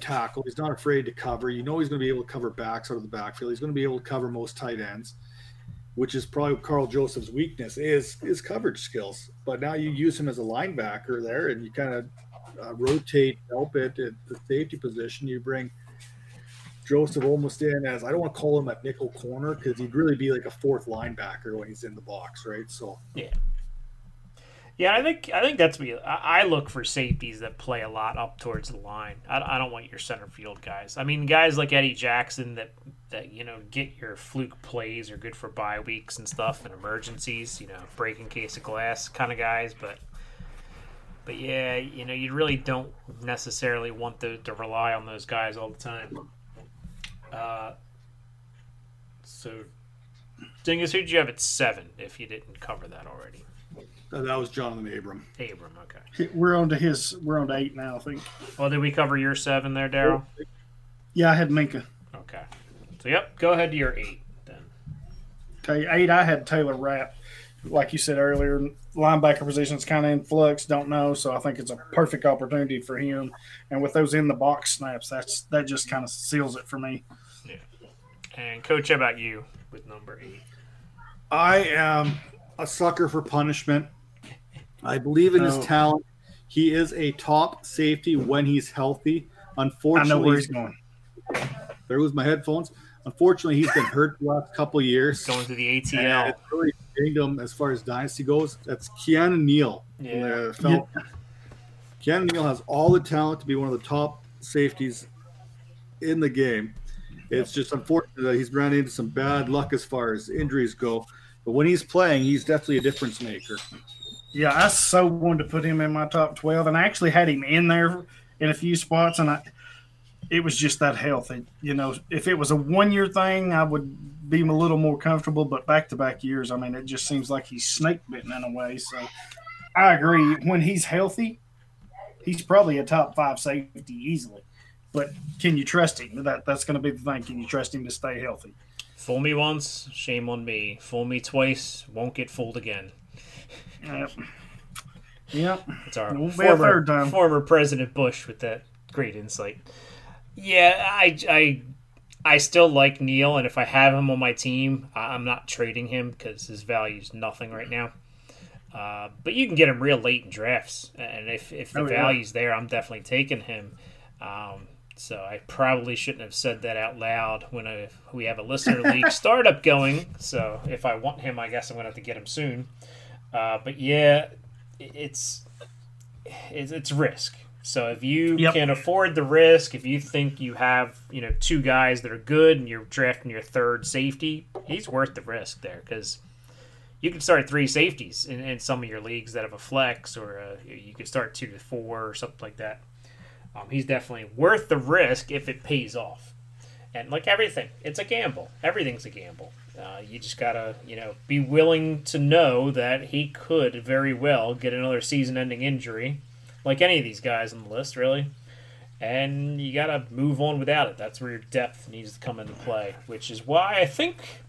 tackle. He's not afraid to cover. You know he's going to be able to cover backs out of the backfield. He's going to be able to cover most tight ends, which is probably Karl Joseph's weakness is his coverage skills. But now you use him as a linebacker there, and you kind of uh, rotate Delpit at the safety position. You bring Joseph almost in as I don't want to call him a nickel corner because he'd really be like a fourth linebacker when he's in the box, right? So Yeah, I think I think that's me. I, look for safeties that play a lot up towards the line. I, I don't want your center field guys. I mean, guys like Eddie Jackson that that you know get your fluke plays are good for bye weeks and stuff and emergencies. You know, breaking case of glass kind of guys. But but yeah, you know, you really don't necessarily want to, to rely on those guys all the time. Uh, so, Dingus, who did you have at seven? If you didn't cover that already, Uh, that was Jonathan Abram. Abram. Okay. We're on to his. We're on to eight now, I think. Well, did we cover your seven there, Darrell? Yeah, I had Minkah. Okay. So, yep, go ahead to your eight then. Okay, eight. I had Taylor Rapp. Like you said earlier, linebacker position's kind of in flux. Don't know, so I think it's a perfect opportunity for him. And with those in the box snaps, that's that just kind of seals it for me. Yeah. And, Coach, how about you with number eight? I am a sucker for punishment. I believe in his Oh. talent. He is a top safety when he's healthy. Unfortunately, I know where he's going. there was my headphones. Unfortunately, he's been hurt the last couple of years. Going to the ATL. it's really dinged him as far as dynasty goes. That's Keanu Neal. Yeah. Fel- Keanu Neal has all the talent to be one of the top safeties in the game. It's just unfortunate that he's ran into some bad luck as far as injuries go. But when he's playing, he's definitely a difference maker. Yeah, I so wanted to put him in my top twelve, and I actually had him in there in a few spots, and I it was just that healthy. You know, if it was a one year thing, I would be a little more comfortable. But back to back years, I mean, it just seems like he's snake bitten in a way. So I agree. When he's healthy, he's probably a top five safety easily. But can you trust him? That that's going to be the thing. Can you trust him to stay healthy? Fool me once, shame on me. Fool me twice, won't get fooled again. Yep. Yep. It's our a former, third time. former President Bush with that great insight. Yeah, I, I, I still like Neal, and if I have him on my team, I'm not trading him because his value is nothing right now. Uh, but you can get him real late in drafts, and if, if the Oh, yeah. value's there, I'm definitely taking him. Um, so I probably shouldn't have said that out loud when I, we have a listener league startup going. So if I want him, I guess I'm gonna have to get him soon. Uh, but yeah, it's it's, it's risk. So if you Yep. can afford the risk, if you think you have you know two guys that are good and you're drafting your third safety, he's worth the risk there because you can start three safeties in, in some of your leagues that have a flex, or uh you could start two to four or something like that. Um, he's definitely worth the risk if it pays off. And like everything, it's a gamble. Everything's a gamble. Uh, you just gotta, you know, be willing to know that he could very well get another season-ending injury, like any of these guys on the list, really. And you gotta move on without it. That's where your depth needs to come into play, which is why I think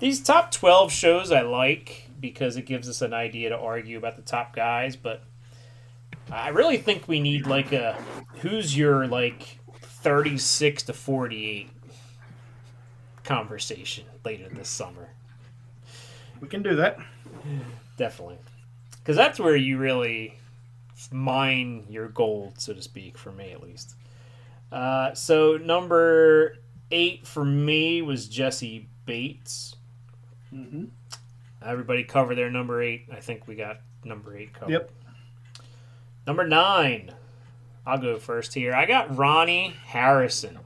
these top 12 shows I like because it gives us an idea to argue about the top guys, but I really think we need like a who's your like 36 to 48 conversation later this summer. We can do that. Definitely. Because that's where you really mine your gold, so to speak, for me at least. Uh, so, number eight for me was Jessie Bates. hmm Everybody cover their number eight. I think we got number eight covered. Yep. Number nine. I'll go first here. I got Ronnie Harrison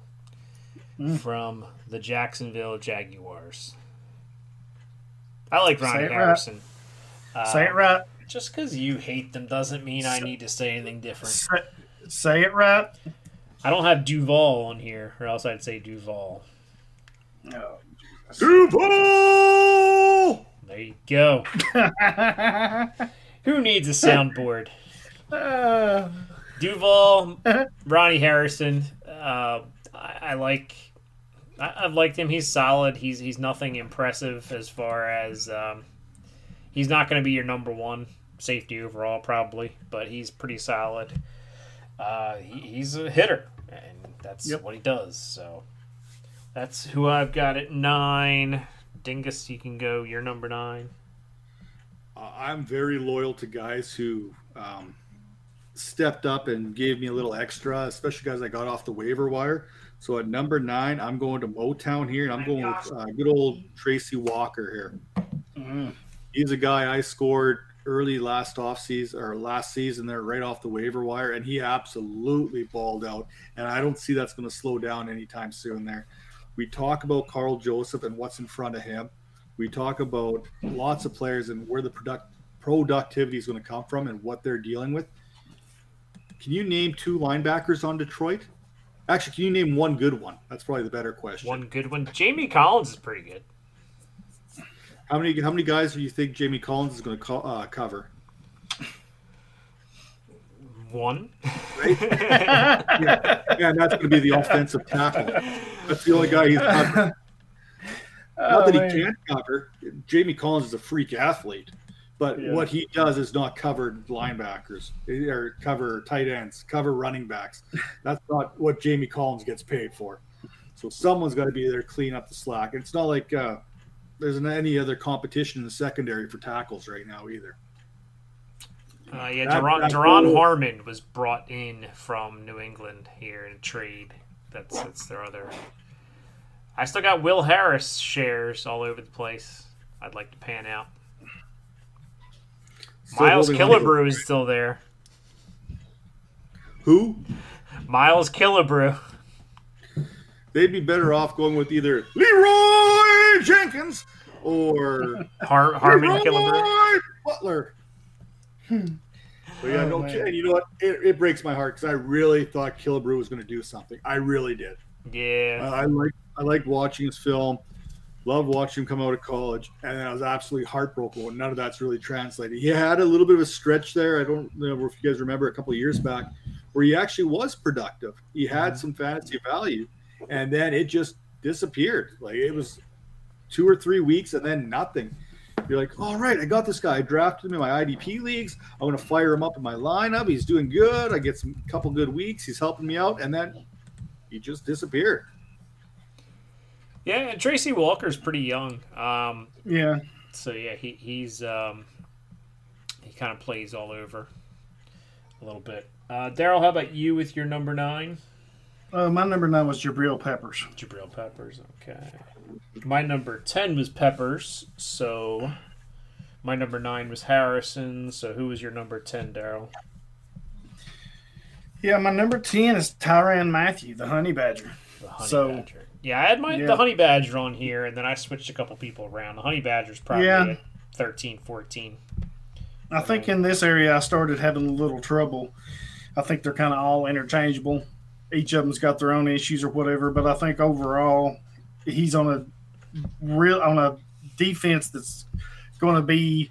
Mm. from the Jacksonville Jaguars. I like Say Ronnie it right. Harrison. Uh, Say it right. Just because you hate them doesn't mean I need to say anything different. Say, say it right. I don't have Duval on here, or else I'd say Duval. Oh, Duval! There you go. Who needs a soundboard? Uh, Duval, Ronnie Harrison. Uh, I, I like. I, I've liked him. He's solid. He's he's nothing impressive as far as. Um, he's not going to be your number one safety overall, probably, but he's pretty solid. Uh, he, he's a hitter, and that's Yep. what he does. So that's who I've got at nine. Dingus, you can go. You're number nine. Uh, I'm very loyal to guys who um, stepped up and gave me a little extra, especially guys I got off the waiver wire. So at number nine, I'm going to Motown here, and I'm going with uh, good old Tracy Walker here. mm, He's a guy I scored early last off season or last season there right off the waiver wire, and he absolutely balled out. And I don't see that's going to slow down anytime soon. There, we talk about Karl Joseph and what's in front of him. We talk about lots of players and where the product productivity is going to come from and what they're dealing with. Can you name two linebackers on Detroit? Actually, can you name one good one? That's probably the better question. One good one. Jamie Collins is pretty good. How many how many guys do you think Jamie Collins is going to co- uh, cover? One. Right? yeah, and that's going to be the offensive tackle. That's the only guy he's covered. Not that he Oh, can't cover. Jamie Collins is a freak athlete, but Yeah. what he does is not cover linebackers or cover tight ends, cover running backs. That's not what Jamie Collins gets paid for. So someone's got to be there to clean up the slack. It's not like uh, there's any other competition in the secondary for tackles right now either. Uh, yeah, That- Duron, that Duron whole- Harmon was brought in from New England here in a trade. That's that's their other. I still got Will Harris shares all over the place. I'd like to pan out. Still Miles holding Killebrew is still there. Who? Miles Killebrew. They'd be better off going with either Leroy Jenkins or Har- Harmon Leroy Killebrew. Butler. So yeah, Oh, no, man. and you know what? It, it breaks my heart because I really thought Killebrew was going to do something. I really did. Yeah. I like I liked watching his film. Loved watching him come out of college, and then I was absolutely heartbroken when none of that's really translated. He had a little bit of a stretch there. I don't know if you guys remember a couple of years back where he actually was productive. He had mm-hmm. some fantasy value, and then it just disappeared. Like it was two or three weeks, and then nothing. You're like, all right, I got this guy. I drafted him in my IDP leagues. I'm going to fire him up in my lineup. He's doing good. I get some couple good weeks. He's helping me out, and then he just disappeared. Yeah, and Tracy Walker's pretty young. Um, Yeah. so yeah, he he's um, he kind of plays all over a little bit. Uh, Darrell, how about you with your number nine? Uh, my number nine was Jabril Peppers. Jabril Peppers. Okay. My number ten was Peppers. So my number nine was Harrison. So who was your number ten, Darrell? Yeah, my number ten is Tyrann Mathieu, the Honey Badger. The Honey So- Badger. Yeah, I had my Yeah. the Honey Badger on here, and then I switched a couple people around. The Honey Badger's probably Yeah. at 13, 14. I think in this area I started having a little trouble. I think they're kind of all interchangeable. Each of them's got their own issues or whatever, but I think overall he's on a real on a defense that's going to be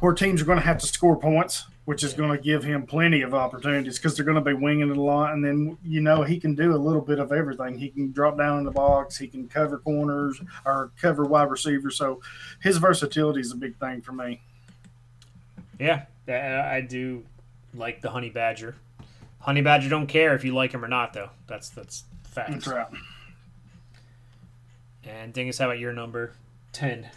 where teams are going to have to score points, which is going to give him plenty of opportunities because they're going to be winging it a lot. And then you know he can do a little bit of everything. He can drop down in the box, he can cover corners or cover wide receivers. So his versatility is a big thing for me. Yeah, I I do like the Honey Badger. Honey Badger don't care if you like him or not, though. That's that's facts. That's right. And Dingus, how about your number ten?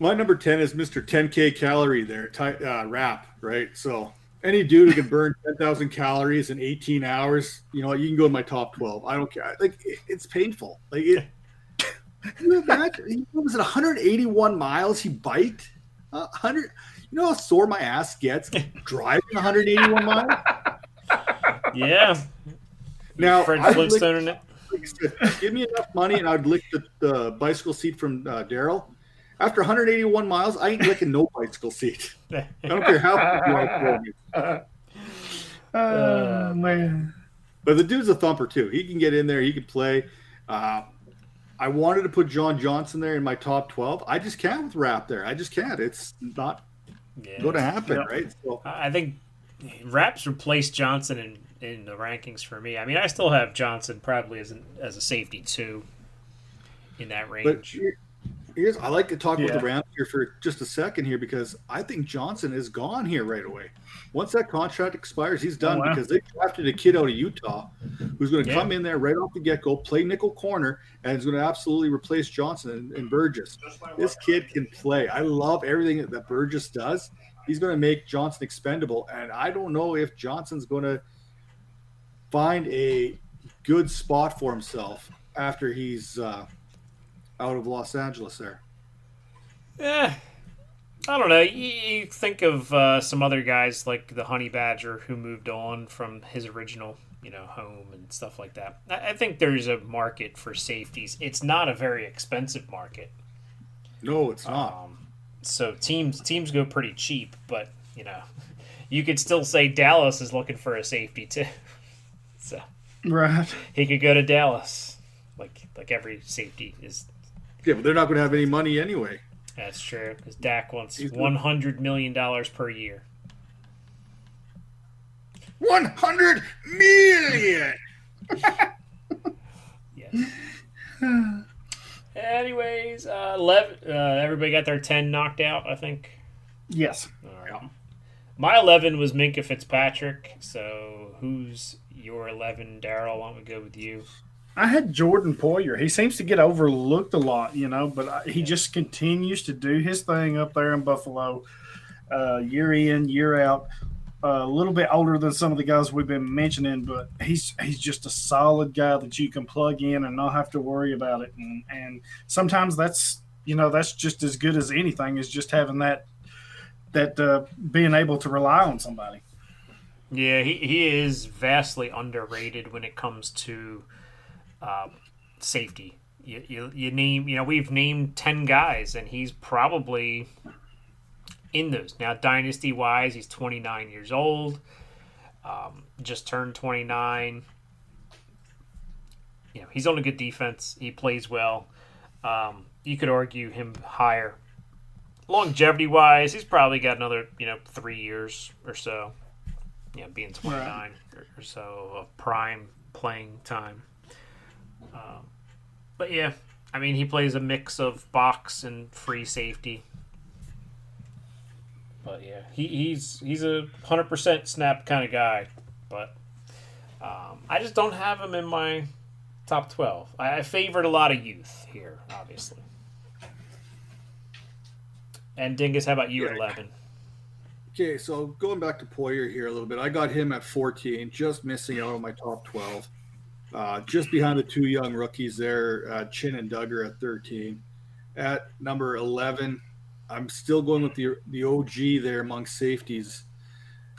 My number 10 is Mr. 10K calorie there, ty- uh, Rapp, right? So any dude who can burn 10,000 calories in 18 hours, you know, you can go in my top 12. I don't care. Like, it- it's painful. Like, it, you imagine? He was at 181 miles. He biked. Uh, 100. You know how sore my ass gets driving 181 miles? Yeah, Now, Fred lick- in it. like said, give me enough money and I'd lick the, the bicycle seat from uh, Darrell. After 181 miles, I ain't licking no bicycle seat. I don't care how you want to throw me. Oh man. But the dude's a thumper too. He can get in there. He can play. Uh, I wanted to put John Johnson there in my top 12. I just can't with Rapp there. I just can't. It's not Yeah. going to happen, right? So I think Rapp's replaced Johnson in, in the rankings for me. I mean, I still have Johnson probably as an, as a safety too in that range. here- here's I like to talk about Yeah. the Rams here for just a second here because I think Johnson is gone here right away. Once that contract expires, he's done Oh, wow. because they drafted a kid out of Utah who's going to Yeah. come in there right off the get go, play nickel corner, and is going to absolutely replace Johnson and, and Burgess. This kid can play. I love everything that Burgess does. He's going to make Johnson expendable, and I don't know if Johnson's going to find a good spot for himself after he's uh, out of Los Angeles there. Yeah, I don't know. You, you think of uh, some other guys like the Honey Badger who moved on from his original, you know, home and stuff like that. I, I think there's a market for safeties. It's not a very expensive market, No, it's not. um, so teams teams go pretty cheap. But you know, you could still say Dallas is looking for a safety too. so Right. he could go to Dallas, like like every safety is. Yeah, but they're not going to have any money anyway. That's true because Dak wants one hundred million dollars per year. One hundred million. Yes. Anyways, uh, eleven. Uh, everybody got their ten knocked out. I think. Yes. All right. My eleven was Minkah Fitzpatrick. So who's your eleven, Darrell? Why don't we go with you? I had Jordan Poyer. He seems to get overlooked a lot, you know, but I, he just continues to do his thing up there in Buffalo, uh, year in, year out. Uh, a little bit older than some of the guys we've been mentioning, but he's he's just a solid guy that you can plug in and not have to worry about it. And, and sometimes that's you know that's just as good as anything is just having that that uh, being able to rely on somebody. Yeah, he, he is vastly underrated when it comes to um, safety. You, you, you name, you know, we've named 10 guys, and he's probably in those. Now, dynasty wise, he's 29 years old, um, just turned 29. You know, he's on a good defense. He plays well. Um, you could argue him higher. Longevity wise, he's probably got another, you know, three years or so you know, being 29 or, or so of prime playing time. Um, but yeah, I mean, he plays a mix of box and free safety. But yeah, he, he's he's a hundred percent snap kind of guy. But um, I just don't have him in my top 12. I, I favored a lot of youth here, obviously. And Dingus, how about you at 11? Okay, so going back to Poyer here a little bit, I got him at 14, just missing out on my top 12. Uh, just behind the two young rookies there, uh, Chinn and Dugger at 13. At number 11, I'm still going with the the OG there among safeties.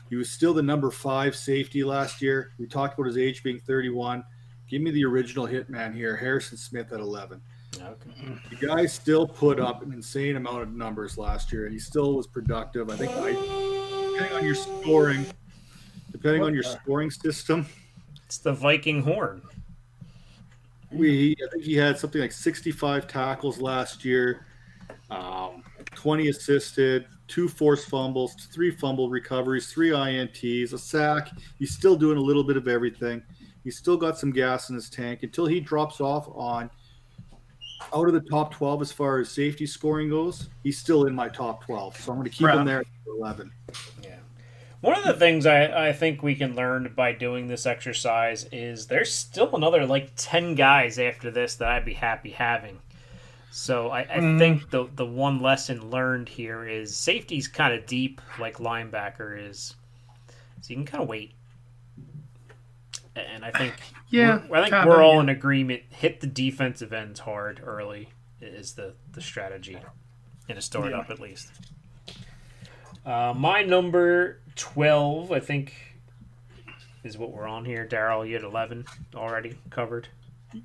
He was still the number five safety last year. We talked about his age being 31. Give me the original hitman here, Harrison Smith at 11. Okay. The guy still put up an insane amount of numbers last year, and he still was productive. I think, I, depending on your scoring, depending on your scoring system, It's the Viking horn. we I think he had something like 65 tackles last year, um, 20 assisted, two forced fumbles, three fumble recoveries, three ints, a sack. He's still doing a little bit of everything. He's still got some gas in his tank until he drops off on out of the top 12 as far as safety scoring goes. He's still in my top 12, so I'm going to keep him there at 11. Yeah. One of the things I, I think we can learn by doing this exercise is there's still another like 10 guys after this that I'd be happy having. So I, I mm. think the the one lesson learned here is safety's kind of deep like linebacker is. So you can kind of wait. And I think Yeah, I think kinda, we're all yeah. in agreement. Hit the defensive ends hard early is the the strategy in a startup Yeah. at least. Uh, my number twelve, I think, is what we're on here. Darrell, you had eleven already covered.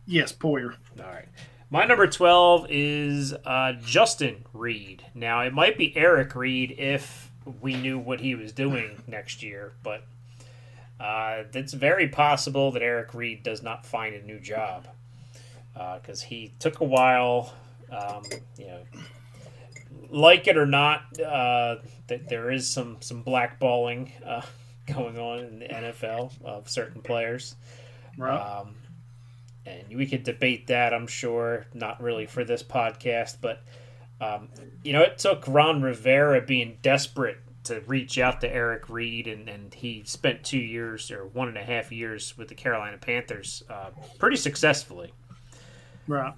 Yes, Poyer. All right. My number 12 is uh, Justin Reid. Now, it might be Eric Reid if we knew what he was doing next year, but uh, it's very possible that Eric Reid does not find a new job because he took a while, um, you know, like it or not, uh, that there is some, some blackballing uh, going on in the NFL of certain players. Right. Um, and we could debate that, I'm sure, not really for this podcast, but um, you know, it took Ron Rivera being desperate to reach out to Eric Reid, and, and he spent two years or one and a half years with the Carolina Panthers uh, pretty successfully. right.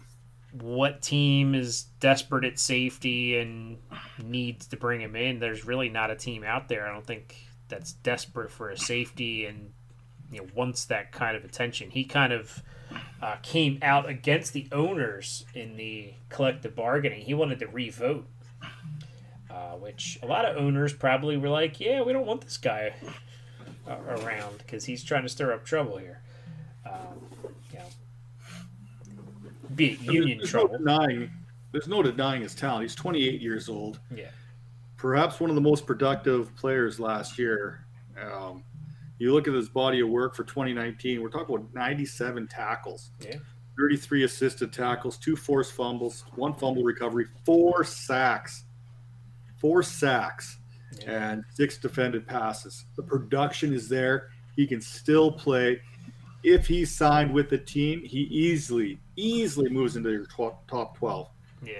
What team is desperate at safety and needs to bring him in? There's really not a team out there, I don't think, that's desperate for a safety and you know wants that kind of attention. He kind of uh, came out against the owners in the collective bargaining. He wanted to revote, uh, which a lot of owners probably were like, "Yeah, we don't want this guy uh, around because he's trying to stir up trouble here." Um, be union there's trouble. No denying, there's no denying his talent. He's 28 years old. Yeah, perhaps one of the most productive players last year. Um, you look at his body of work for 2019, we're talking about 97 tackles, Yeah. 33 assisted tackles, two forced fumbles, one fumble recovery, four sacks, four sacks, Yeah. and six defended passes. The production is there. He can still play. If he's signed with the team, he easily, easily moves into your top, top 12. yeah,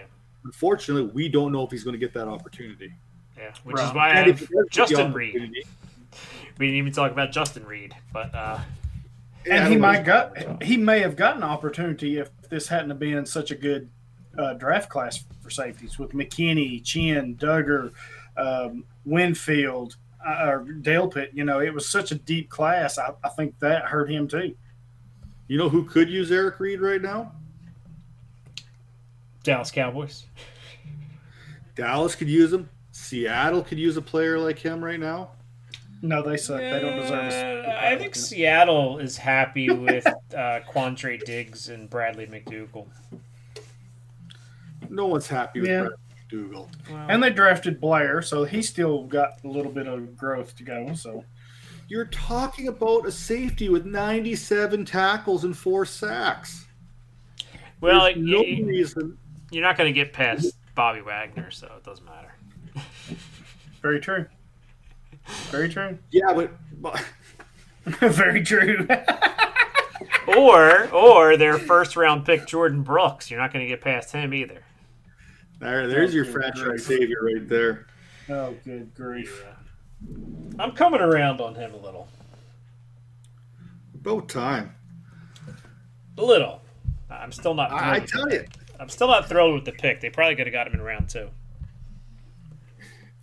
Unfortunately, we don't know if he's going to get that opportunity. yeah. Which Right. is why I And if have he does get the Justin Reid. We didn't even talk about Justin Reid, but uh, And he might got he may have gotten an opportunity if this hadn't have been such a good uh, draft class for safeties with McKinney, Chinn, Dugger, um, Winfield, or Delpit. You know, it was such a deep class. I, I think that hurt him too. You know who could use Eric Reid right now? Dallas Cowboys. Dallas could use him. Seattle could use a player like him right now. No, they suck. They don't deserve us. Uh, I think Seattle is happy with uh, Quandre Diggs and Bradley McDougald. No one's happy with Yeah. Brett Dougal. And they drafted Blair, so he still got a little bit of growth to go. So You're talking about a safety with 97 tackles and four sacks. Well, There's no y- y- reason. you're not going to get past Bobby Wagner, so it doesn't matter. very true. Very true. Yeah, but, but very true. Or, or their first round pick Jordyn Brooks. You're not going to get past him either. There, there's your Okay, franchise savior right there. oh, good grief. I'm coming around on him a little. About time. A little. I'm still not. I, I tell you. I'm still not thrilled with the pick. They probably could have got him in round two.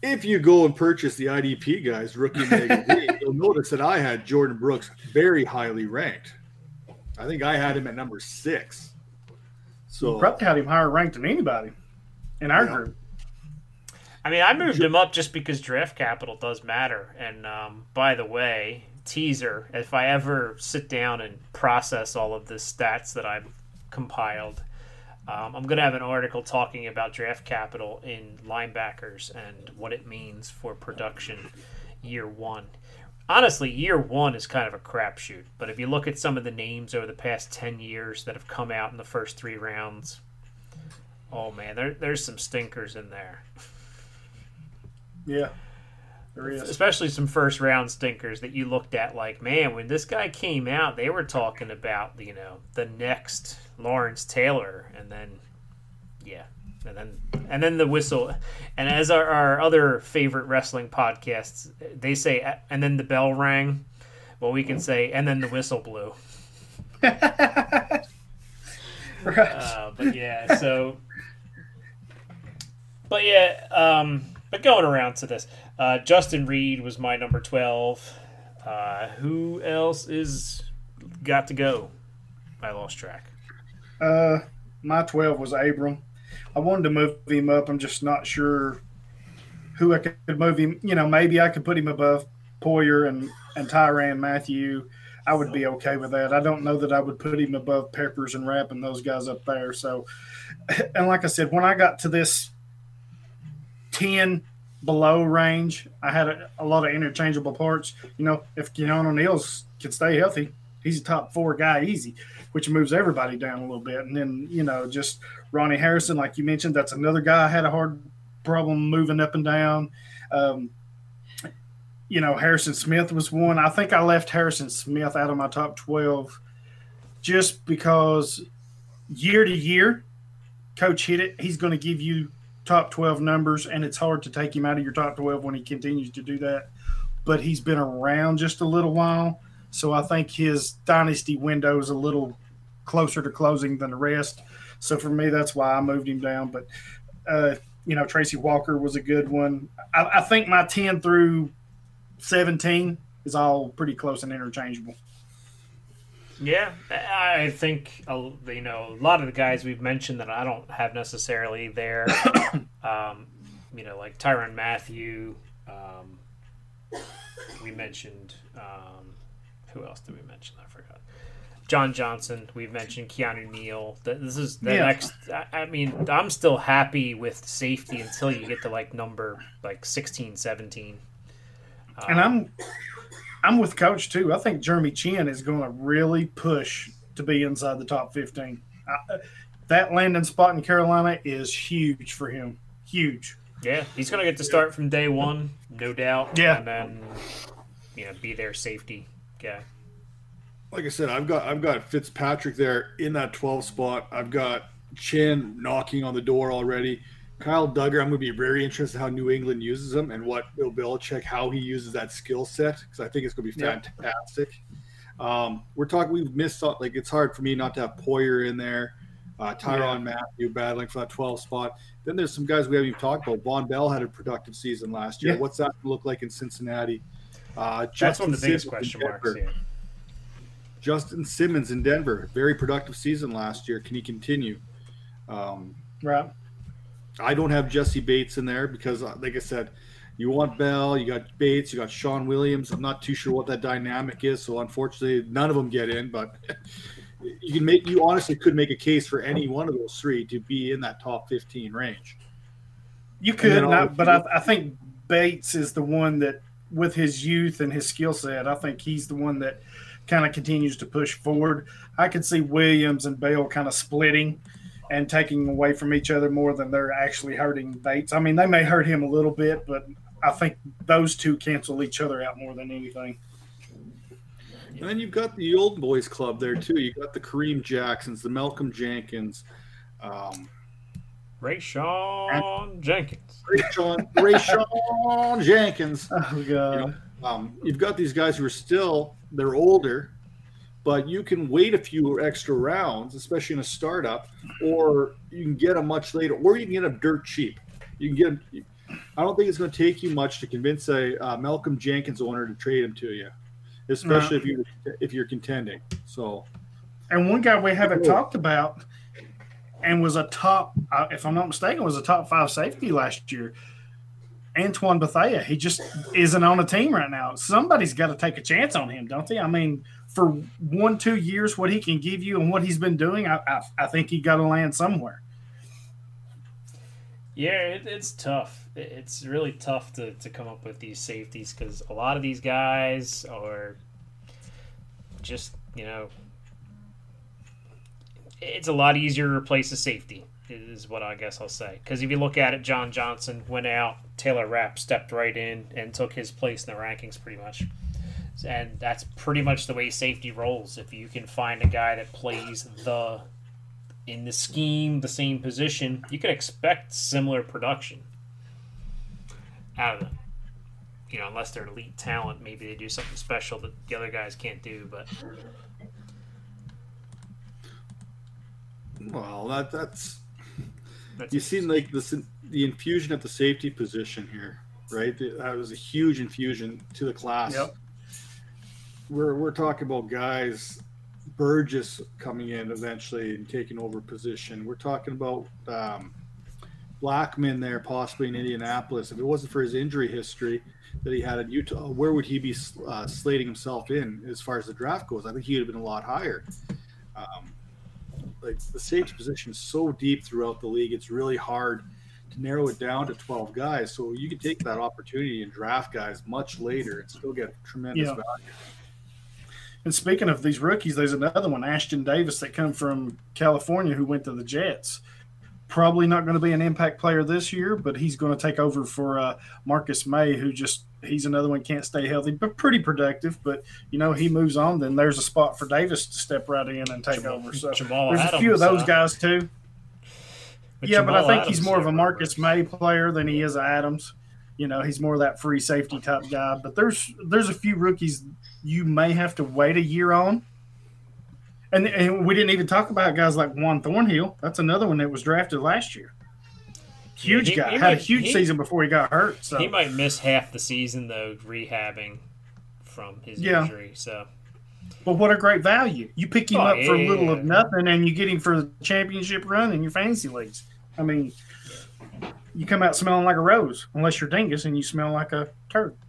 if you go and purchase the IDP guys rookie magazine, you'll notice that I had Jordyn Brooks very highly ranked. I think I had him at number six. So Probably had him higher ranked than anybody in our Yeah. group. I mean, I moved him up just because draft capital does matter. And um, by the way, teaser: if I ever sit down and process all of the stats that I've compiled, um, I'm going to have an article talking about draft capital in linebackers and what it means for production year one. Honestly, year one is kind of a crapshoot. But if you look at some of the names over the past 10 years that have come out in the first three rounds, oh man, there, there's some stinkers in there. Yeah, there is. especially some first round stinkers that you looked at like man when this guy came out they were talking about you know the next lawrence taylor and then yeah and then and then the whistle and as our, our other favorite wrestling podcasts they say and then the bell rang well we can say and then the whistle blew Right. Uh, but yeah, so. But yeah, um, but going around to this, uh, Justin Reid was my number twelve. Uh, who else is got to go? I lost track. Uh, my 12 was Abram. I wanted to move him up. I'm just not sure who I could move him. You know, maybe I could put him above Poyer and, and Tyrann Mathieu. I would be okay with that. I don't know that I would put him above Peppers and Rapp and those guys up there. So, and like I said, when I got to this 10 below range, I had a, a lot of interchangeable parts. You know, if Keanu Neal's can stay healthy, he's a top four guy easy which moves everybody down a little bit. And then, you know, just Ronnie Harrison, like you mentioned, that's another guy I had a hard problem moving up and down. Um, you know, Harrison Smith was one. I think I left Harrison Smith out of my top 12 just because year to year, coach hit it. He's going to give you top 12 numbers, and it's hard to take him out of your top 12 when he continues to do that. But he's been around just a little while. So I think his dynasty window is a little closer to closing than the rest. So for me, that's why I moved him down. But uh, you know, Tracy Walker was a good one. I, I think my ten through seventeen is all pretty close and interchangeable. Yeah, I think uh, you know a lot of the guys we've mentioned that I don't have necessarily there. um, you know, like Tyrann Mathieu. Um, we mentioned um, who else did we mention? I forgot. John Johnson. We've mentioned Keanu Neal. Th- This is the Yeah. next. I- I mean, I'm still happy with safety until you get to like number like 16, 17. And I'm I'm with coach too. I think Jeremy Chinn is going to really push to be inside the top 15. I, that landing spot in Carolina is huge for him. Huge. Yeah, he's gonna get to start from day one, no doubt. Yeah. and then you know be their safety guy. like I said, I've got I've got Fitzpatrick there in that 12 spot. I've got Chinn knocking on the door already. Kyle Dugger, I'm going to be very interested in how New England uses him and what Bill Belichick how he uses that skill set because I think it's going to be Yeah. fantastic. Um, we're talking we've missed like it's hard for me not to have Poyer in there, uh, Tyrann Mathieu battling for that 12 spot. Then there's some guys we haven't even talked about. Vonn Bell had a productive season last year. Yeah. What's that look like in Cincinnati? Uh, That's one of the biggest question marks. Yeah. Justin Simmons in Denver, very productive season last year. Can he continue? Um, Right. I don't have Jessie Bates in there because, uh, like I said, you want Bell, you got Bates, you got Shawn Williams. I'm not too sure what that dynamic is, so unfortunately, none of them get in. But you can make, you honestly could make a case for any one of those three to be in that top 15 range. You could, and I, all- but I, I think Bates is the one that, with his youth and his skill set, I think he's the one that kind of continues to push forward. I could see Williams and Bell kind of splitting and taking away from each other more than they're actually hurting Bates. I mean, they may hurt him a little bit, but I think those two cancel each other out more than anything. And then you've got the old boys club there too. You've got the Kareem Jacksons, the Malcolm Jenkins, um, Rayshawn Jenkins. Rayshawn, Rayshawn Jenkins. Oh god, Um, you've got these guys who are still they're older, but you can wait a few extra rounds, especially in a startup, or you can get them much later, or you can get them dirt cheap. You can get them. I don't think it's going to take you much to convince a uh, Malcolm Jenkins owner to trade him to you, especially if you if you're contending. So, And one guy we haven't talked about, and was a top, uh, if I'm not mistaken, was a top five safety last year. Antoine Bethea. He just isn't on a team right now. Somebody's got to take a chance on him, don't they? I mean, for one, two years, what he can give you and what he's been doing, I, I, I think he got to land somewhere. Yeah, it, it's tough. It- It's really tough to, to come up with these safeties because a lot of these guys are just, you know, it's a lot easier to replace a safety, is what I guess I'll say. Because if you look at it, John Johnson went out, Taylor Rapp stepped right in and took his place in the rankings pretty much. And that's pretty much the way safety rolls. If you can find a guy that plays the in the scheme, the same position, you can expect similar production out of them. You know, unless they're elite talent, maybe they do something special that the other guys can't do. But well, that that's that's you seen like this the infusion at the safety position here, right? That was a huge infusion to the class. Yep. We're we're talking about guys, Burgess coming in eventually and taking over position. We're talking about um, Blackmon there possibly in Indianapolis. If it wasn't for his injury history that he had in Utah, where would he be uh, slating himself in as far as the draft goes? I think he would have been a lot higher. Um, like the safety position is so deep throughout the league, it's really hard to narrow it down to 12 guys. So you can take that opportunity and draft guys much later and still get tremendous Yeah. value. And speaking of these rookies, there's another one, Ashtyn Davis, that come from California who went to the Jets. Probably not going to be an impact player this year, but he's going to take over for uh, Marcus Maye, who just he's another one can't stay healthy, but pretty productive. But you know he moves on, then there's a spot for Davis to step right in and take Jamal- over. So Jamal there's a few of those uh, guys too. But yeah, but I think Adams he's more of a Marcus. Maye player than he is a Adams. You know, he's more of that free safety type guy. But there's there's a few rookies you may have to wait a year on. And, and we didn't even talk about guys like Juan Thornhill. That's another one that was drafted last year. Huge he- guy. he Had a huge he- season before he got hurt. So He might miss half the season though, rehabbing from his Yeah. injury. So But what a great value. You pick him Oh, up for yeah. little of nothing and you get him for the championship run in your fantasy leagues. I mean, you come out smelling like a rose, unless you're dingus and you smell like a turd.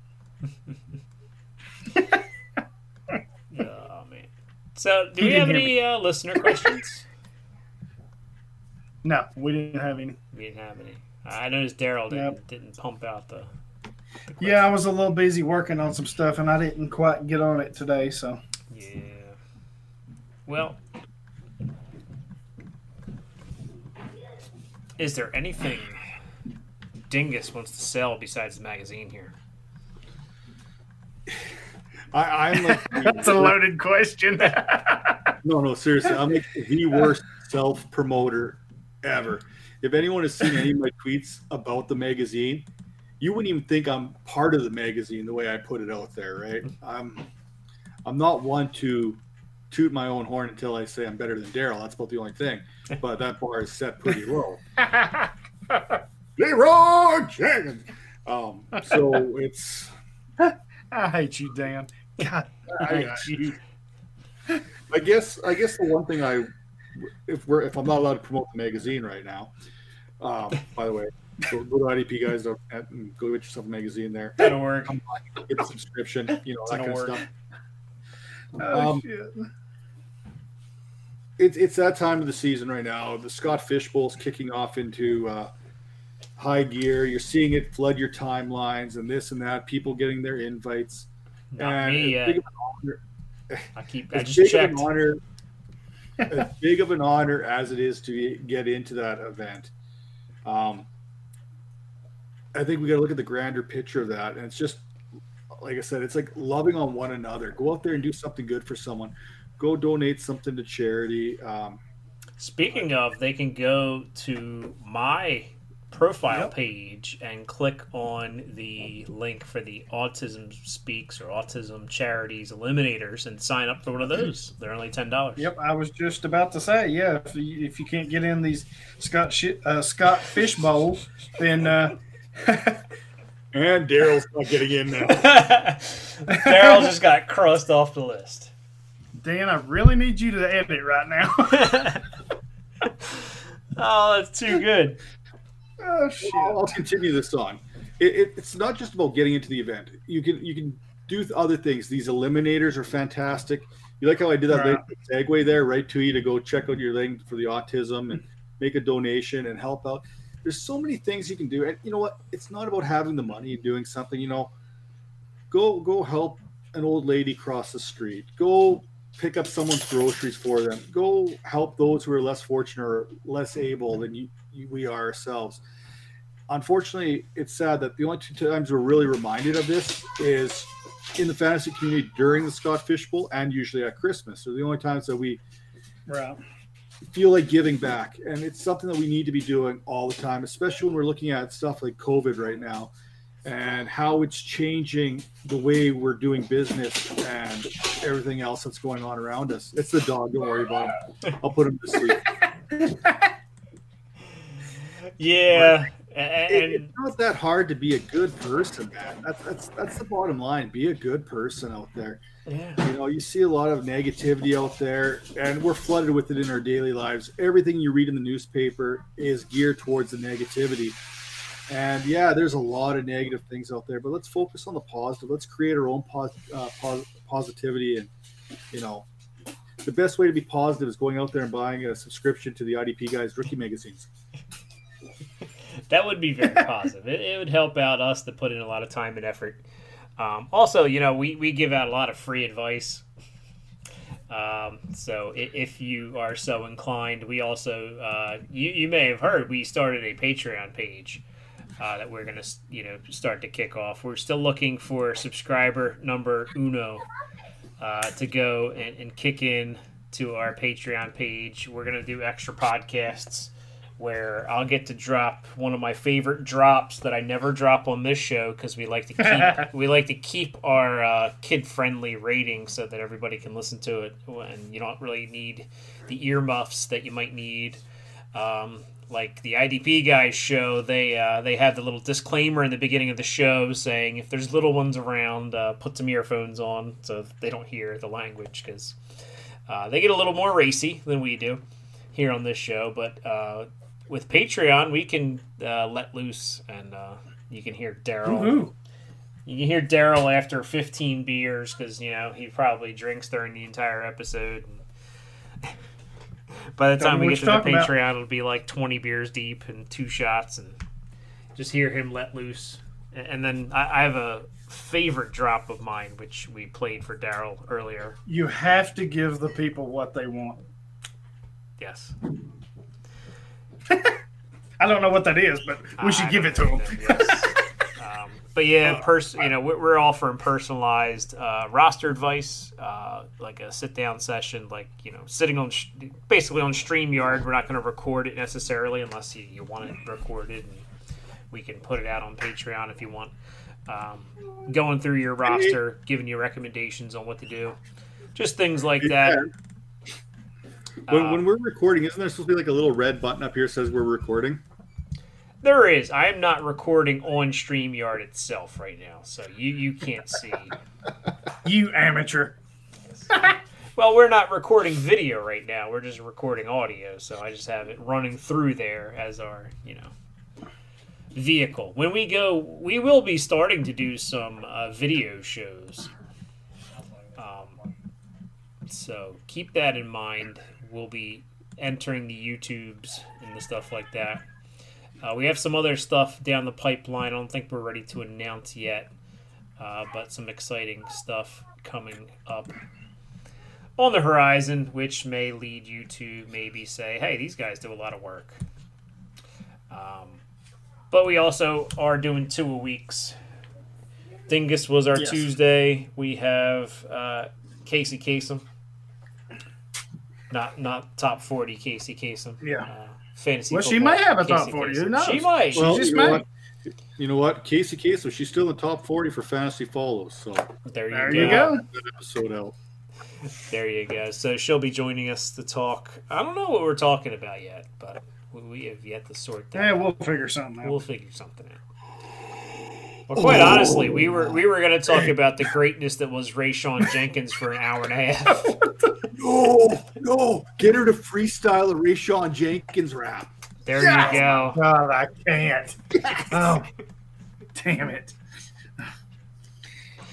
Oh man. So, do He we have any uh, listener questions? No, we didn't have any. we didn't have any. I noticed Daryl didn't, Yep. didn't pump out the. the Yeah, I was a little busy working on some stuff and I didn't quite get on it today. So, Yeah. Well, is there anything Dingus wants to sell besides the magazine here? I, I'm like that's a loaded question. no, no, seriously, I'm like the worst self promoter ever. If anyone has seen any of my tweets about the magazine, you wouldn't even think I'm part of the magazine the way I put it out there, right? I'm I'm not one to toot my own horn until I say I'm better than Daryl. That's about the only thing. But that bar is set pretty low. Leroy Jenkins. Um, so it's I hate you, Dan. God, I hate. I guess I guess the one thing I if we're if I'm not allowed to promote the magazine right now, um, by the way, go, go to IDPguys.net and go get yourself a magazine there. That'll work. Get a subscription, you know, that kind of gonna stuff. Oh, Um, shit. It's it's that time of the season right now. The Scott Fish Bowl is kicking off into uh, high gear. You're seeing it flood your timelines and this and that. People getting their invites. Not and me yet. big of an honor- I keep. I as just big checked. of an honor as big of an honor as it is to get into that event um, i think we got to look at the grander picture of that and it's just like i said it's like loving on one another go out there and do something good for someone go donate something to charity um, Speaking of, they can go to my profile Yep. page and click on the link for the Autism Speaks or Autism Charities Eliminators and sign up for one of those. They're only ten dollars. Yep, I was just about to say, yeah. If you, if you can't get in these Scott shi uh, Scott Fish Bowl, then uh, And Daryl's not getting in now. Daryl just got crossed off the list. Dan, I really need you to edit right now. Oh, that's too good. Oh shit! I'll, I'll continue this on. It, it, it's not just about getting into the event. You can you can do other things. These eliminators are fantastic. You like how I did that little segue there, right to you to go check out your thing for the autism and make a donation and help out. There's so many things you can do, and you know what? It's not about having the money and doing something. You know, go go help an old lady cross the street. Go pick up someone's groceries for them. Go help those who are less fortunate or less able than you, you we are ourselves unfortunately, it's sad that the only two times we're really reminded of this is in the fantasy community during the Scott Fish Bowl and usually at Christmas. So the only times that we Right. feel like giving back, and it's something that we need to be doing all the time, especially when we're looking at stuff like COVID right now and how it's changing the way we're doing business and everything else that's going on around us. It's the dog. Don't worry about him. I'll put him to sleep. Yeah, It- and, it's not that hard to be a good person, man. That's that's that's the bottom line. Be a good person out there. yeah. You know, you see a lot of negativity out there, and we're flooded with it in our daily lives. Everything you read in the newspaper is geared towards the negativity. And yeah, there's a lot of negative things out there, but let's focus on the positive. Let's create our own pos- uh, pos- positivity. And, you know, the best way to be positive is going out there and buying a subscription to the IDP Guys rookie magazines. That would be very positive. It, it would help out us to put in a lot of time and effort. Um, also, you know, we, we give out a lot of free advice. Um, so i- if you are so inclined, we also, uh, you, you may have heard, we started a Patreon page uh, that we're going to, you know, start to kick off. We're still looking for subscriber number uno uh, to go and, and kick in to our Patreon page. We're going to do extra podcasts where I'll get to drop one of my favorite drops that I never drop on this show because we like to keep we like to keep our uh, kid friendly rating so that everybody can listen to it and you don't really need the earmuffs that you might need. Um, like the IDP guys show, they uh, they have the little disclaimer in the beginning of the show saying if there's little ones around, uh, put some earphones on so they don't hear the language because uh, they get a little more racy than we do here on this show. But uh, with Patreon, we can uh, let loose, and uh, you can hear Daryl. You can hear Daryl after 15 beers because you know he probably drinks during the entire episode. By the time we get to the talking about. Patreon, it'll be like 20 beers deep and two shots, and just hear him let loose. And then I, I have a favorite drop of mine, which we played for Daryl earlier. You have to give the people what they want. Yes, I don't know what that is, but we should I give it to them. yes. um, but yeah, pers- you know, we're, offering personalized uh, roster advice, uh, like a sit down session, like you know, sitting on sh- basically on Streamyard. We're not going to record it necessarily unless you, you want it recorded, and we can put it out on Patreon if you want. Um, going through your roster, giving you recommendations on what to do, just things like that. When, Uh, when we're recording, isn't there supposed to be like a little red button up here that says we're recording? There is. I am not recording on StreamYard itself right now, so you, you can't see. You amateur. Well, we're not recording video right now. We're just recording audio, so I just have it running through there as our, you know, vehicle. When we go, we will be starting to do some uh, video shows. Um, so keep that in mind. We'll be entering the YouTubes and the stuff like that. Uh, we have some other stuff down the pipeline. I don't think we're ready to announce yet, uh, but some exciting stuff coming up on the horizon, which may lead you to maybe say, hey, these guys do a lot of work. Um, but we also are doing two a weeks. Dingus was our Yes. Tuesday. We have uh, Casey Kasem. Not not top forty Casey Kasem. Yeah. Uh, fantasy. Well, she might have a top 40, Kasem. who knows? She might. Well, just you know, might. what? you know what? Casey Kasem, she's still in the top 40 for fantasy follows. So there you There go. you go. that episode out. There you go. So she'll be joining us to talk. I don't know what we're talking about yet, but we- we have yet to sort that. Yeah, out. we'll figure something out. We'll figure something out. Well, quite honestly, we were we were going to talk about the greatness that was Rayshawn Jenkins for an hour and a half. No, no. Get her to freestyle a Rayshawn Jenkins rap. There Yes! you go. God, I can't. Oh, damn it.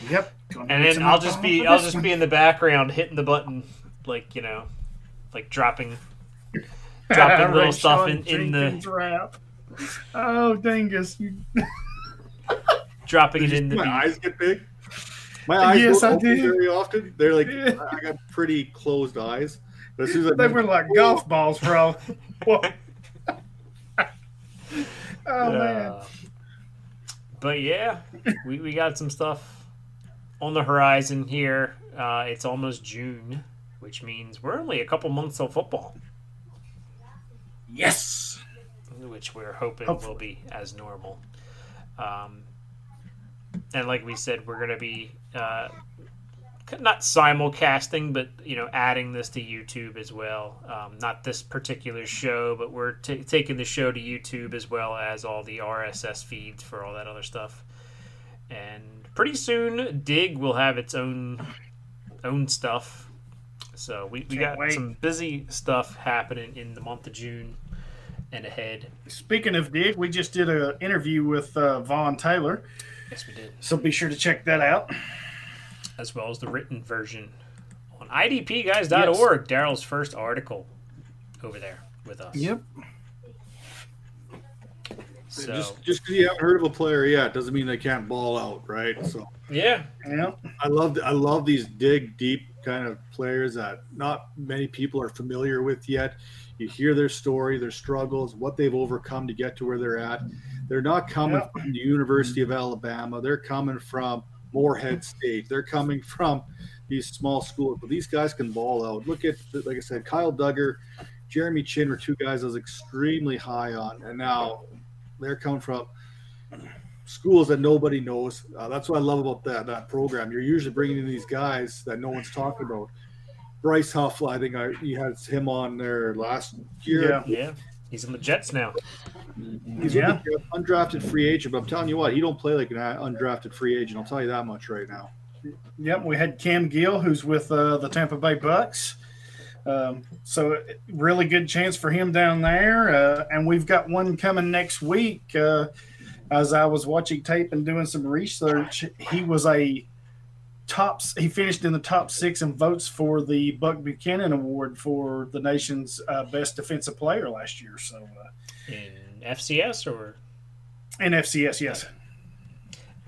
Yep. And then I'll just be I'll just one. be in the background hitting the button, like you know, like dropping dropping little Ray stuff Sean in, in the Jenkins rap. Oh, dingus. You... dropping it Did you in the my beat. eyes get big. My eyes Yes, don't I open did. very often. They're like Yeah. I got pretty closed eyes. But as soon as I They were like golf balls, bro. Whoa. oh, man. Uh, but yeah, we, we got some stuff on the horizon here. Uh, it's almost June, which means we're only a couple months of football, Yes. which we're hoping Hopefully. will be as normal. Um, and like we said, we're going to be uh, not simulcasting, but you know, adding this to YouTube as well. Um, not this particular show, but we're t- taking the show to YouTube as well as all the RSS feeds for all that other stuff. And pretty soon, Dig will have its own own stuff. So we, we Can't got wait. some busy stuff happening in the month of June and ahead. Speaking of Dig, we just did an interview with uh, Vaughn Taylor, Yes, we did. so be sure to check that out. as well as the written version on idpguys.org. Daryl's first article over there with us. Yep. So just just because you haven't heard of a player yet doesn't mean they can't ball out, right? So yeah, Yeah. I love I love these dig deep kind of players that not many people are familiar with yet. You hear their story, their struggles, what they've overcome to get to where they're at. They're not coming Yeah. from the University of Alabama. They're coming from Moorhead State. They're coming from these small schools, but these guys can ball out. Look at, like I said, Kyle Dugger, Jeremy Chinn were two guys I was extremely high on, and now they're coming from schools that nobody knows. Uh, that's what I love about that that program. You're usually bringing in these guys that no one's talking about. Bryce Huff, I think I, you had him on there last year. Yeah. yeah, he's in the Jets now. He's Yeah. yeah. undrafted free agent, but I'm telling you what, he don't play like an undrafted free agent. I'll tell you that much right now. Yep, we had Cam Gill, who's with uh, the Tampa Bay Bucks. Um, so really good chance for him down there, uh, and we've got one coming next week. Uh, as I was watching tape and doing some research, he was a top. He finished in the top six in votes for the Buck Buchanan Award for the nation's uh, best defensive player last year. So uh, In FCS or in FCS, yes.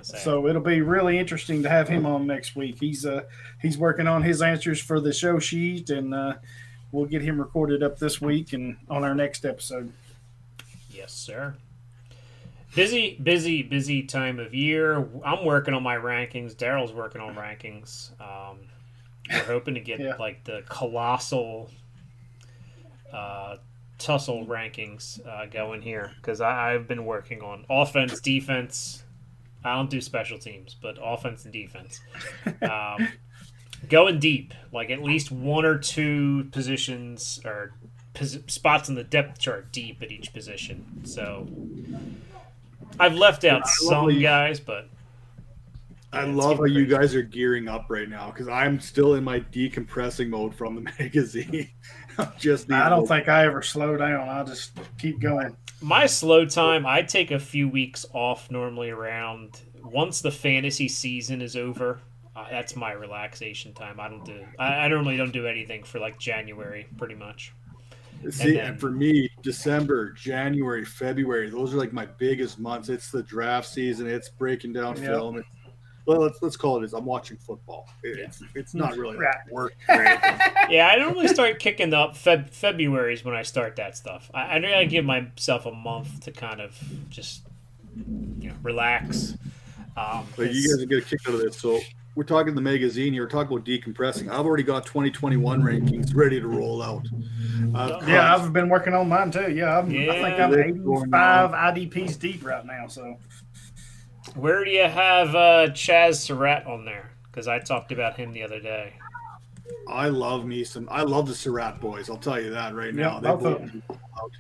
So it'll be really interesting to have him on next week. He's uh he's working on his answers for the show sheet, and uh, we'll get him recorded up this week and on our next episode. yes, sir. Busy, busy, busy time of year. I'm working on my rankings. Daryl's working on rankings. Um, we're hoping to get Yeah. like the colossal uh, tussle rankings uh, going here because I've been working on offense, defense. I don't do special teams, but offense and defense. Um, going deep, like at least one or two positions or pos- spots in the depth chart deep at each position. So I've left out I some you- guys, but I Yeah, it's love how getting you guys are gearing up right now because I'm still in my decompressing mode from the magazine. I'm just I don't think I ever slow down. I just keep going. my slow time i take a few weeks off normally around once the fantasy season is over uh, that's my relaxation time i don't do I, I normally don't do anything for like january pretty much See, And and, then- for me, December, January, February, those are like my biggest months. It's the draft season. It's breaking down Yep. film. It's, well, let's let's call it this. I'm watching football. It- It's it's not really Right. work. or anything. yeah i normally start kicking up Feb- february is when i start that stuff i, I gotta give myself a month to kind of just you know relax um, But you guys are gonna kick out of this. So we're talking the magazine here. We're talking about decompressing. I've already got 2021 rankings ready to roll out. I've Yeah, got- I've been working on mine too. Yeah, I'm, I think I'm They're 85 IDPs deep right now. So Where do you have uh, Chaz Surratt on there? Because I talked about him the other day. I love me some. I love the Surratt boys. I'll tell you that right now. Yeah, They both of both do out.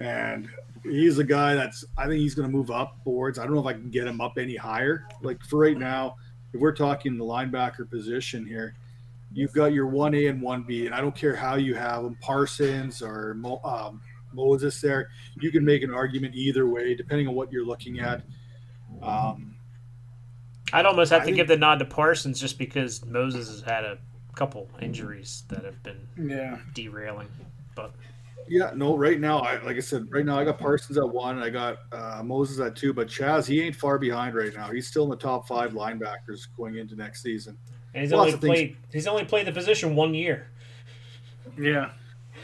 and he's a guy that's. I think he's going to move up boards. I don't know if I can get him up any higher. Like for right now, if we're talking the linebacker position here, you've got your one A and one B, and I don't care how you have them, Parsons or Mo, um, Moses. There, you can make an argument either way, depending on what you're looking at. Um, I'd almost have I to think- give the nod to Parsons just because Moses has had a couple injuries that have been yeah, derailing. But Yeah, no, right now, I like I said, right now I got Parsons at one, I got uh, Moses at two, but Chaz, he ain't far behind right now. He's still in the top five linebackers going into next season. and he's Lots only played he's only played the position one year. yeah,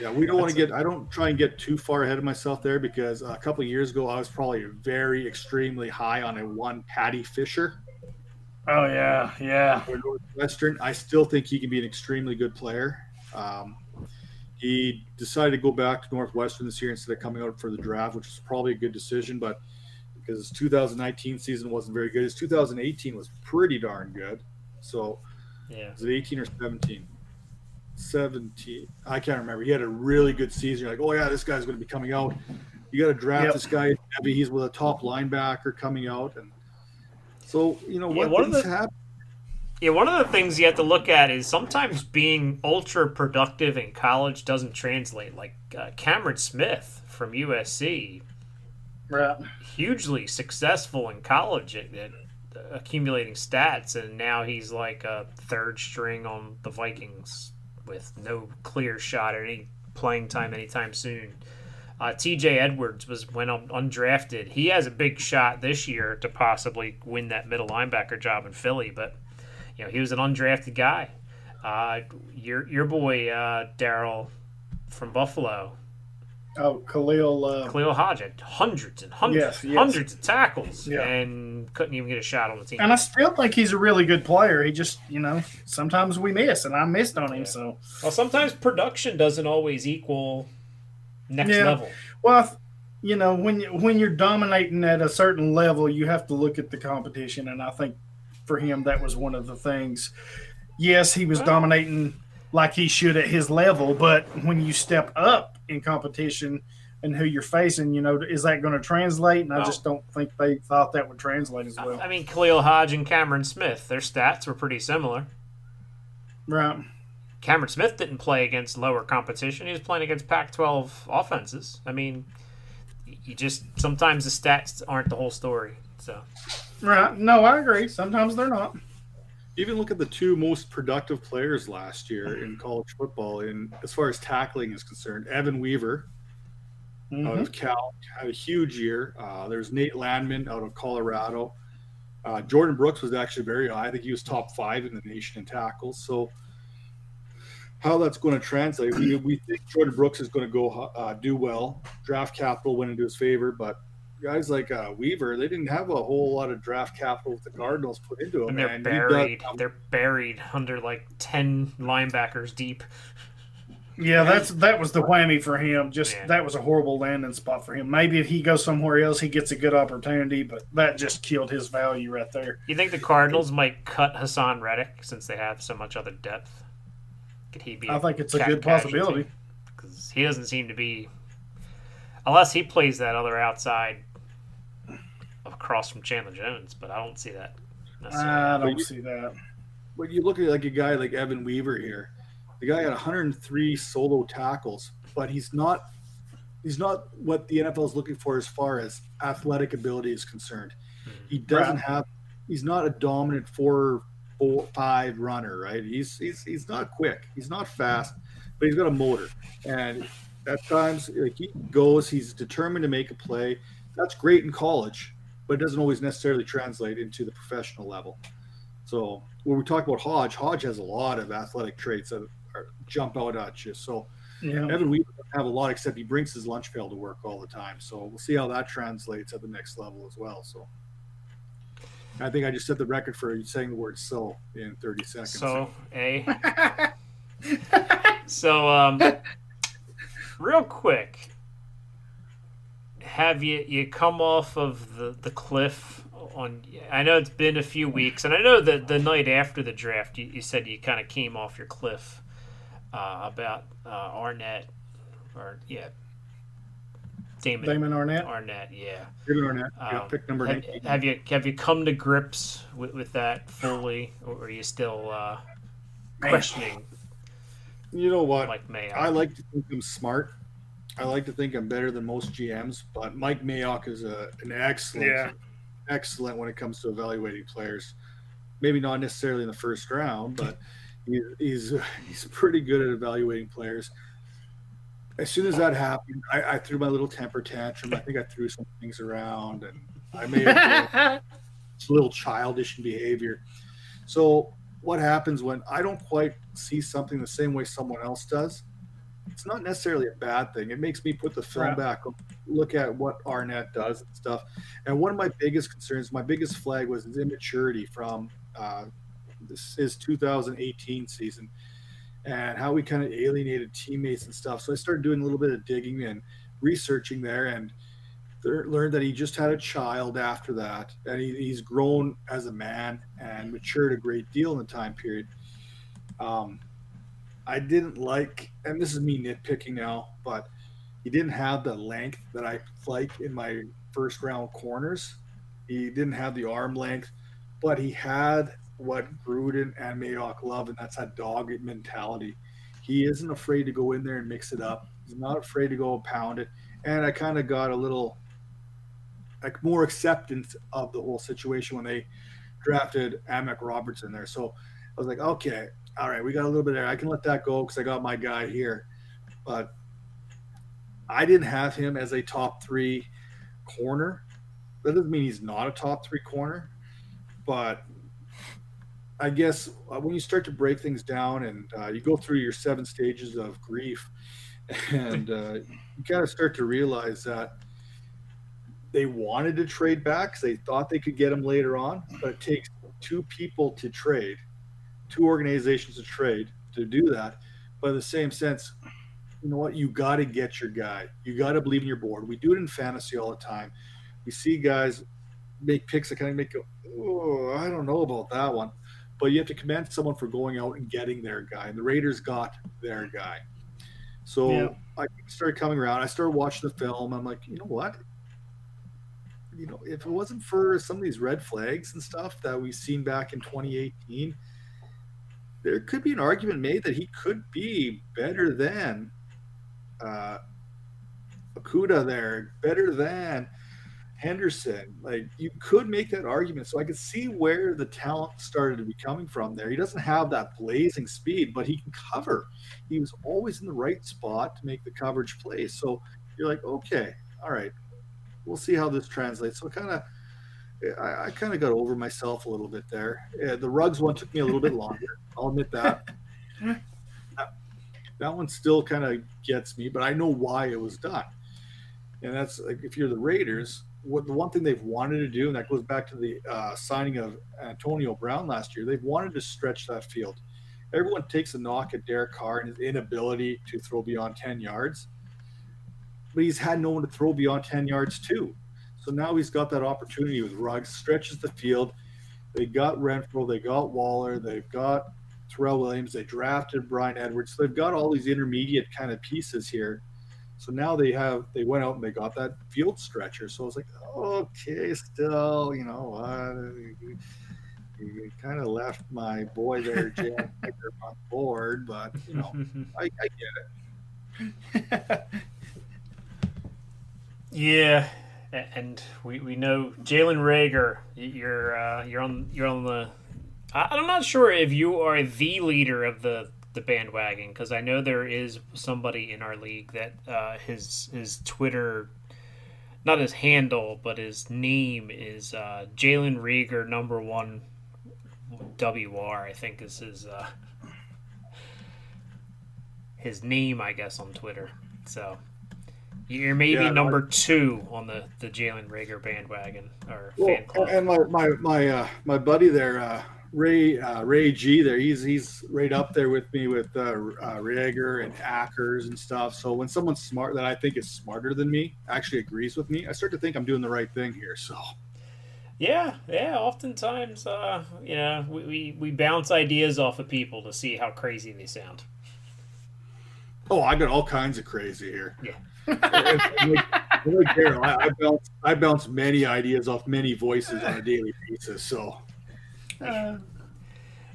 Yeah, we don't want to get. I don't try and get too far ahead of myself there because a couple of years ago I was probably very extremely high on a one Paddy Fisher oh yeah, yeah. for Northwestern. I still think he can be an extremely good player. Um, he decided to go back to Northwestern this year instead of coming out for the draft, which was probably a good decision, but because his 2019 season wasn't very good, his 2018 was pretty darn good. So Yeah. was it 18 or 17? 17. I can't remember. He had a really good season. You're like, oh yeah, this guy's going to be coming out. You got to draft Yep. this guy. Maybe he's with a top linebacker coming out, and so you know Yeah, what one of things the- happen. Yeah, one of the things you have to look at is sometimes being ultra productive in college doesn't translate. Like uh, Cameron Smith from USC, Right. hugely successful in college at, at accumulating stats, and now he's like a third string on the Vikings with no clear shot at any playing time anytime soon. Uh, T.J. Edwards was went un- undrafted. He has a big shot this year to possibly win that middle linebacker job in Philly, but you know he was an undrafted guy. Uh, your your boy uh, Daryl from Buffalo, Oh, Khalil. Uh, Khalil Hodge had hundreds and hundreds, Yes, yes. hundreds of tackles, Yeah. and couldn't even get a shot on the team. and I still think he's a really good player. He just, you know, sometimes we miss, and I missed on him. Yeah. So, well, sometimes production doesn't always equal next Yeah. level. well, you know, when when you're dominating at a certain level, you have to look at the competition, and I think for him that was one of the things. Yes, he was dominating like he should at his level, but when you step up in competition and who you're facing, you know, is that going to translate? And I just don't think they thought that would translate as well. I mean, Khalil Hodge and Cameron Smith, their stats were pretty similar. right. Cameron Smith didn't play against lower competition. He was playing against Pac-12 offenses. I mean, you just sometimes the stats aren't the whole story. So Right. No, I agree. Sometimes they're not. Even look at the two most productive players last year in college football, in as far as tackling is concerned. Evan Weaver out Mhm. of Cal had a huge year. Uh, there's Nate Landman out of Colorado. Uh, Jordyn Brooks was actually very high. I think he was top five in the nation in tackles. So how that's going to translate, we, we think Jordyn Brooks is going to go uh, do well. Draft capital went into his favor, but guys like uh, Weaver, they didn't have a whole lot of draft capital with the Cardinals put into him. and they're and he does- buried. They're buried under like ten linebackers deep. Yeah, that's that was the whammy for him. Just Yeah. that was a horrible landing spot for him. Maybe if he goes somewhere else, he gets a good opportunity, but that just killed his value right there. You think the Cardinals might cut Haason Reddick since they have so much other depth? Could he be? I think it's a good possibility. because he doesn't seem to be, unless he plays that other outside across from Chandler Jones. But I don't see that. necessarily. I don't you- see that. When you look at like a guy like Evan Weaver here, the guy had 103 solo tackles, but he's not he's not what the NFL is looking for as far as athletic ability is concerned. Hmm. He doesn't Right. have he's not a dominant four four five runner, right? He's he's he's not quick, he's not fast, but he's got a motor. And at times like he goes, he's determined to make a play. That's great in college, but it doesn't always necessarily translate into the professional level. So when we talk about Hodge, Hodge has a lot of athletic traits that are, jump out at you. So Yeah. Evan Weaver doesn't have a lot, except he brings his lunch pail to work all the time. So we'll see how that translates at the next level as well. So I think I just set the record for saying the word "so" in 30 seconds. So a. so um, real quick, have you you come off of the the cliff on? I know it's been a few weeks, and I know that the night after the draft, you, you said you kind of came off your cliff uh, about uh, Arnette, or yeah, Damon, Damon Arnette. Arnette, yeah. David Arnette, yeah, Um, pick number have, have you have you come to grips with, with that fully, or are you still uh, questioning You know what? Mike Mayock? I like to think I'm smart. I like to think I'm better than most GMs, but Mike Mayock is a, an excellent, Yeah. excellent when it comes to evaluating players. Maybe not necessarily in the first round, but he, he's he's pretty good at evaluating players. As soon as that happened, I, I threw my little temper tantrum. I think I threw some things around, and I made a little childish in behavior. So what happens when I don't quite see something the same way someone else does? It's not necessarily a bad thing. It makes me put the film Right. back, look at what Arnette does and stuff. And one of my biggest concerns, my biggest flag was his immaturity from uh, this his 2018 season and how we kind of alienated teammates and stuff. So I started doing a little bit of digging and researching there and learned that he just had a child after that and he, he's grown as a man and matured a great deal in the time period um, i didn't like and this is me nitpicking now but he didn't have the length that i like in my first round corners. He didn't have the arm length but he had what gruden and mayock love and that's that dog mentality. He isn't afraid to go in there and mix it up. He's not afraid to go pound it. And i kind of got a little like more acceptance of the whole situation when they drafted Amik Robertson there. So I was like, okay, all right, we got a little bit there. I can let that go because I got my guy here. But I didn't have him as a top three corner. That doesn't mean he's not a top three corner, but I guess uh, when you start to break things down and uh, you go through your seven stages of grief, and uh, you kind of start to realize that they wanted to trade back because they thought they could get him later on, but it takes two people to trade, two organizations to trade to do that. But in the same sense, you know what? You got to get your guy. You got to believe in your board. We do it in fantasy all the time. We see guys make picks that kind of make go, oh, I don't know about that one. But you have to commend someone for going out and getting their guy. And the Raiders got their guy. So Yeah. I started coming around. I started watching the film. I'm like, you know what? you know, if it wasn't for some of these red flags and stuff that we've seen back in 2018, there could be an argument made that he could be better than uh, Okudah there, better than Henderson. Like you could make that argument. So I could see where the talent started to be coming from there. He doesn't have that blazing speed, but he can cover. He was always in the right spot to make the coverage play. So you're like, okay, all right, we'll see how this translates. So kind of, I, I kind of got over myself a little bit there. The Ruggs one took me a little bit longer. I'll admit that. that, that one still kind of gets me, but I know why it was done. And that's like if you're the Raiders, what the one thing they've wanted to do, and that goes back to the uh, signing of Antonio Brown last year, they've wanted to stretch that field. Everyone takes a knock at Derek Carr and his inability to throw beyond 10 yards but he's had no one to throw beyond 10 yards too. So now he's got that opportunity with Ruggs, stretches the field. They got Renfrow, they got Waller, they've got Tyrell Williams, they drafted Bryan Edwards. So they've got all these intermediate kind of pieces here. So now they have they went out and they got that field stretcher. So I was like, okay, still, you know, uh, you, kind of left my boy there, Baker, on board, but you know, I, I get it. Yeah, and we, we know Jalen Reagor. You're uh, you're on you're on the. I'm not sure if you are the leader of the the bandwagon because I know there is somebody in our league that uh, his his Twitter, not his handle but his name is uh, Jalen Reagor number one. WR I think is uh, his name I guess on Twitter. So You're maybe Yeah, number two on the the Jalen Reagor bandwagon or Well, fan club. and my my my uh, my buddy there, uh, Ray uh, Ray G. There, he's he's right up there with me with uh, uh, Reagor and Akers and stuff. So when someone's smart that I think is smarter than me actually agrees with me, I start to think I'm doing the right thing here. So Yeah, yeah. Oftentimes, uh, you know, we, we, we bounce ideas off of people to see how crazy they sound. oh, I got all kinds of crazy here. Yeah. Like, and like I, I bounce I bounce many ideas off many voices on a daily basis. So Uh,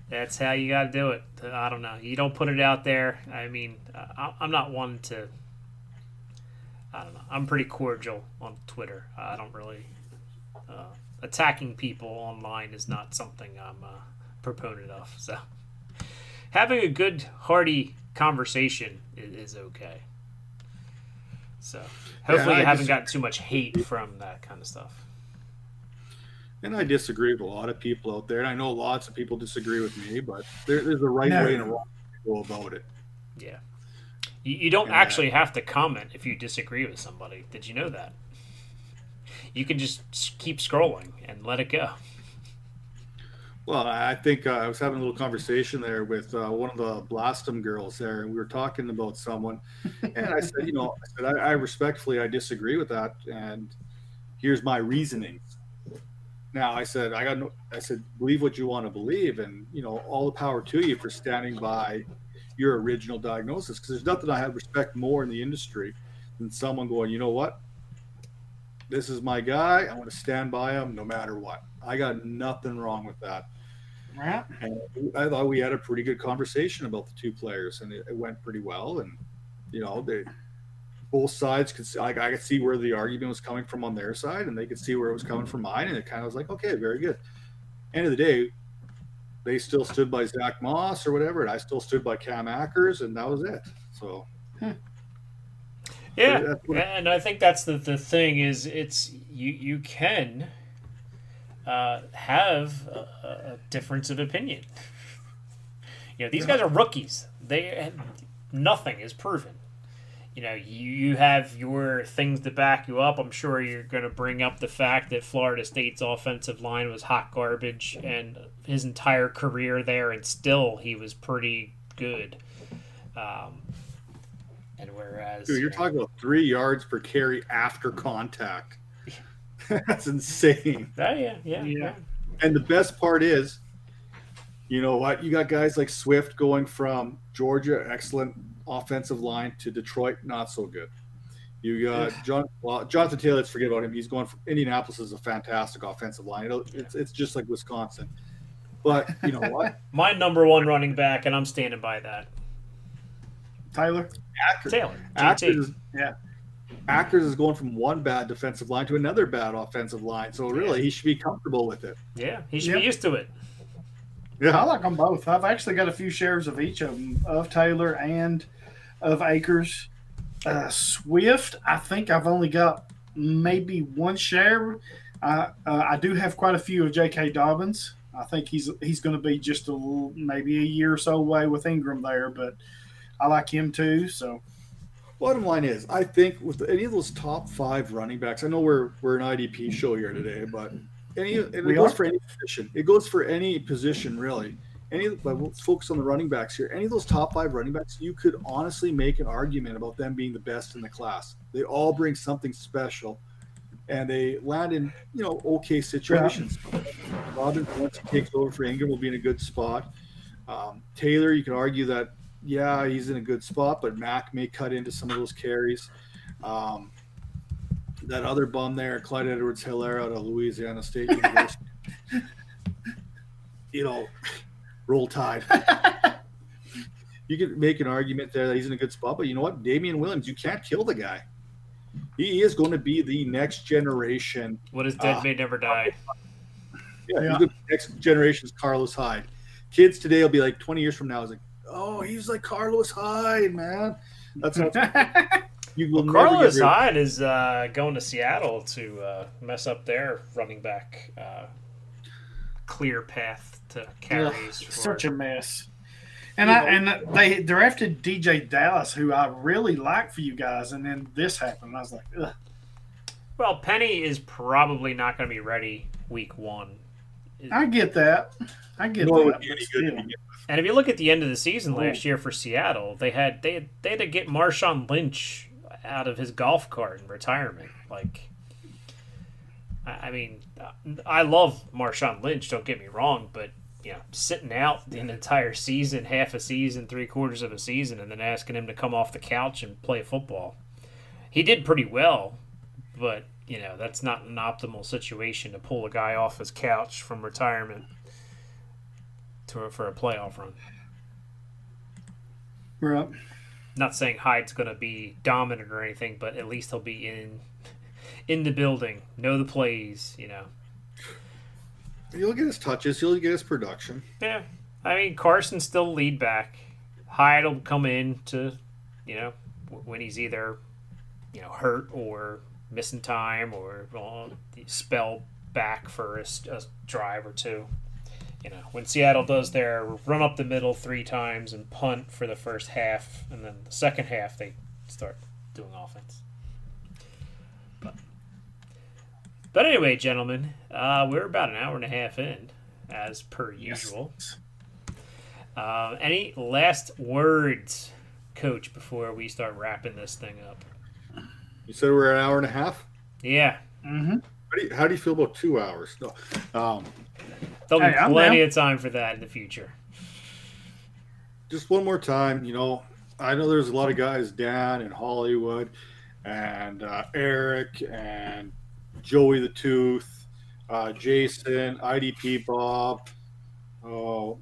That's how you got to do it. I don't know. You don't put it out there. I mean, I, I'm not one to. I don't know. I'm pretty cordial on Twitter. I don't really. Uh, attacking people online is not something I'm a proponent of. So, having a good, hearty conversation is, is okay. So, hopefully, I you haven't just- gotten too much hate from that kind of stuff. And I disagree with a lot of people out there. And I know lots of people disagree with me, but there, there's a right No. way and a wrong way to go about it. Yeah. You, you don't Yeah. Uh, actually have to comment if you disagree with somebody. Did you know that? You can just keep scrolling and let it go. Well, I think uh, I was having a little conversation there with uh, one of the Blastum girls there, and we were talking about someone. And I said, you know, I said, I, I respectfully, I disagree with that. And here's my reasoning. Now, I said, I got no, I said, believe what you want to believe. And, you know, all the power to you for standing by your original diagnosis. Because there's nothing I have respect more in the industry than someone going, you know what? This is my guy. I want to stand by him no matter what. I got nothing wrong with that. right. And I thought we had a pretty good conversation about the two players, and it, it went pretty well. And you know, they both sides could see, I, I could see where the argument was coming from on their side, and they could see where it was coming from mine, and it kind of was like, okay, very good. End of the day, they still stood by Zach Moss or whatever, and I still stood by Cam Akers, and that was it. So hmm. Yeah, that's and I think that's the, the thing is it's you you can uh, have a, a difference of opinion. You know, these guys are rookies. They nothing is proven. You know, you, you have your things to back you up. I'm sure you're going to bring up the fact that Florida State's offensive line was hot garbage and his entire career there, and still he was pretty good. Um, and whereas dude, you you're know, talking about three yards per carry after contact. That's insane. Oh, yeah, yeah, Yeah. yeah. And the best part is, you know what? You got guys like Swift going from Georgia, excellent offensive line, to Detroit, not so good. You got John, well, Jonathan Taylor. Let's forget about him. He's going from Indianapolis is a fantastic offensive line. It'll, it's it's just like Wisconsin. But you know what? My number one running back, and I'm standing by that. Tyler Akers, Taylor, Akers, JT. is, Yeah. Akers is going from one bad defensive line to another bad offensive line. So really, he should be comfortable with it. Yeah, he should Yep. be used to it. Yeah, I like them both. I've actually got a few shares of each of them, of Taylor and of Akers. Uh, Swift, I think I've only got maybe one share. I uh, I do have quite a few of J.K. Dobbins. I think he's he's going to be just a little, maybe a year or so away with Ingram there, but I like him too. So Bottom line is, I think with any of those top five running backs, I know we're we're an IDP show here today, but any and it We goes are. for any position. It goes for any position really. Any but we'll focus on the running backs here. Any of those top five running backs, you could honestly make an argument about them being the best in the class. They all bring something special, and they land in you know okay situations. Dobbins once he takes over for Ingram will be in a good spot. Um, Taylor, you can argue that yeah, he's in a good spot, but Mack may cut into some of those carries. Um, that other bum there, Clyde Edwards Helaire out of Louisiana State University. you know, roll tide. you could make an argument there that he's in a good spot, but you know what? Damien Williams, you can't kill the guy. He is going to be the next generation. What is dead Ah. may never die. Yeah, Yeah. he's the next generation's Carlos Hyde. Kids today will be like 20 years from now, is like, oh, he's like Carlos Hyde, man. That's how you will never Carlos rid Hyde is uh, going to Seattle to uh, mess up their running back uh, clear path to carries. for, such a mess. And I and they drafted DeeJay Dallas, who I really like for you guys, and then this happened. I was like, Ugh. Well, Penny is probably not going to be ready week one. I get that. I get Nor that. would be any good still. to begin with. And if you look at the end of the season last year for Seattle, they had they had, they had to get Marshawn Lynch out of his golf cart in retirement. Like, I I mean, uh, I love Marshawn Lynch. Don't get me wrong, but you know, sitting out an entire season, half a season, three quarters of a season, and then asking him to come off the couch and play football, he did pretty well, but you know that's not an optimal situation to pull a guy off his couch from retirement to for a playoff run. Right. Not saying Hyde's going to be dominant or anything, but at least he'll be in in the building, know the plays. You know. He'll get his touches. He'll get his production. Yeah, I mean Carson's still lead back. Hyde will come in to, you know, when he's either, you know, hurt or missing time or well, spell back for a drive or two. You know, when Seattle does their run up the middle three times and punt for the first half, and then the second half they start doing offense. But, but anyway, gentlemen, uh, we're about an hour and a half in, as per usual. Um, any last words, Coach, before we start wrapping this thing up? You said we're an hour and a half. Yeah, Mm-hmm. How do you, how do you feel about two hours? No. Um, there'll Hey, be I'm plenty of time for that in the future. just one more time, you know, I know there's a lot of guys, down in Hollywood, and uh, Eric and Joey the Tooth, uh, Jason, IDP Bob, oh,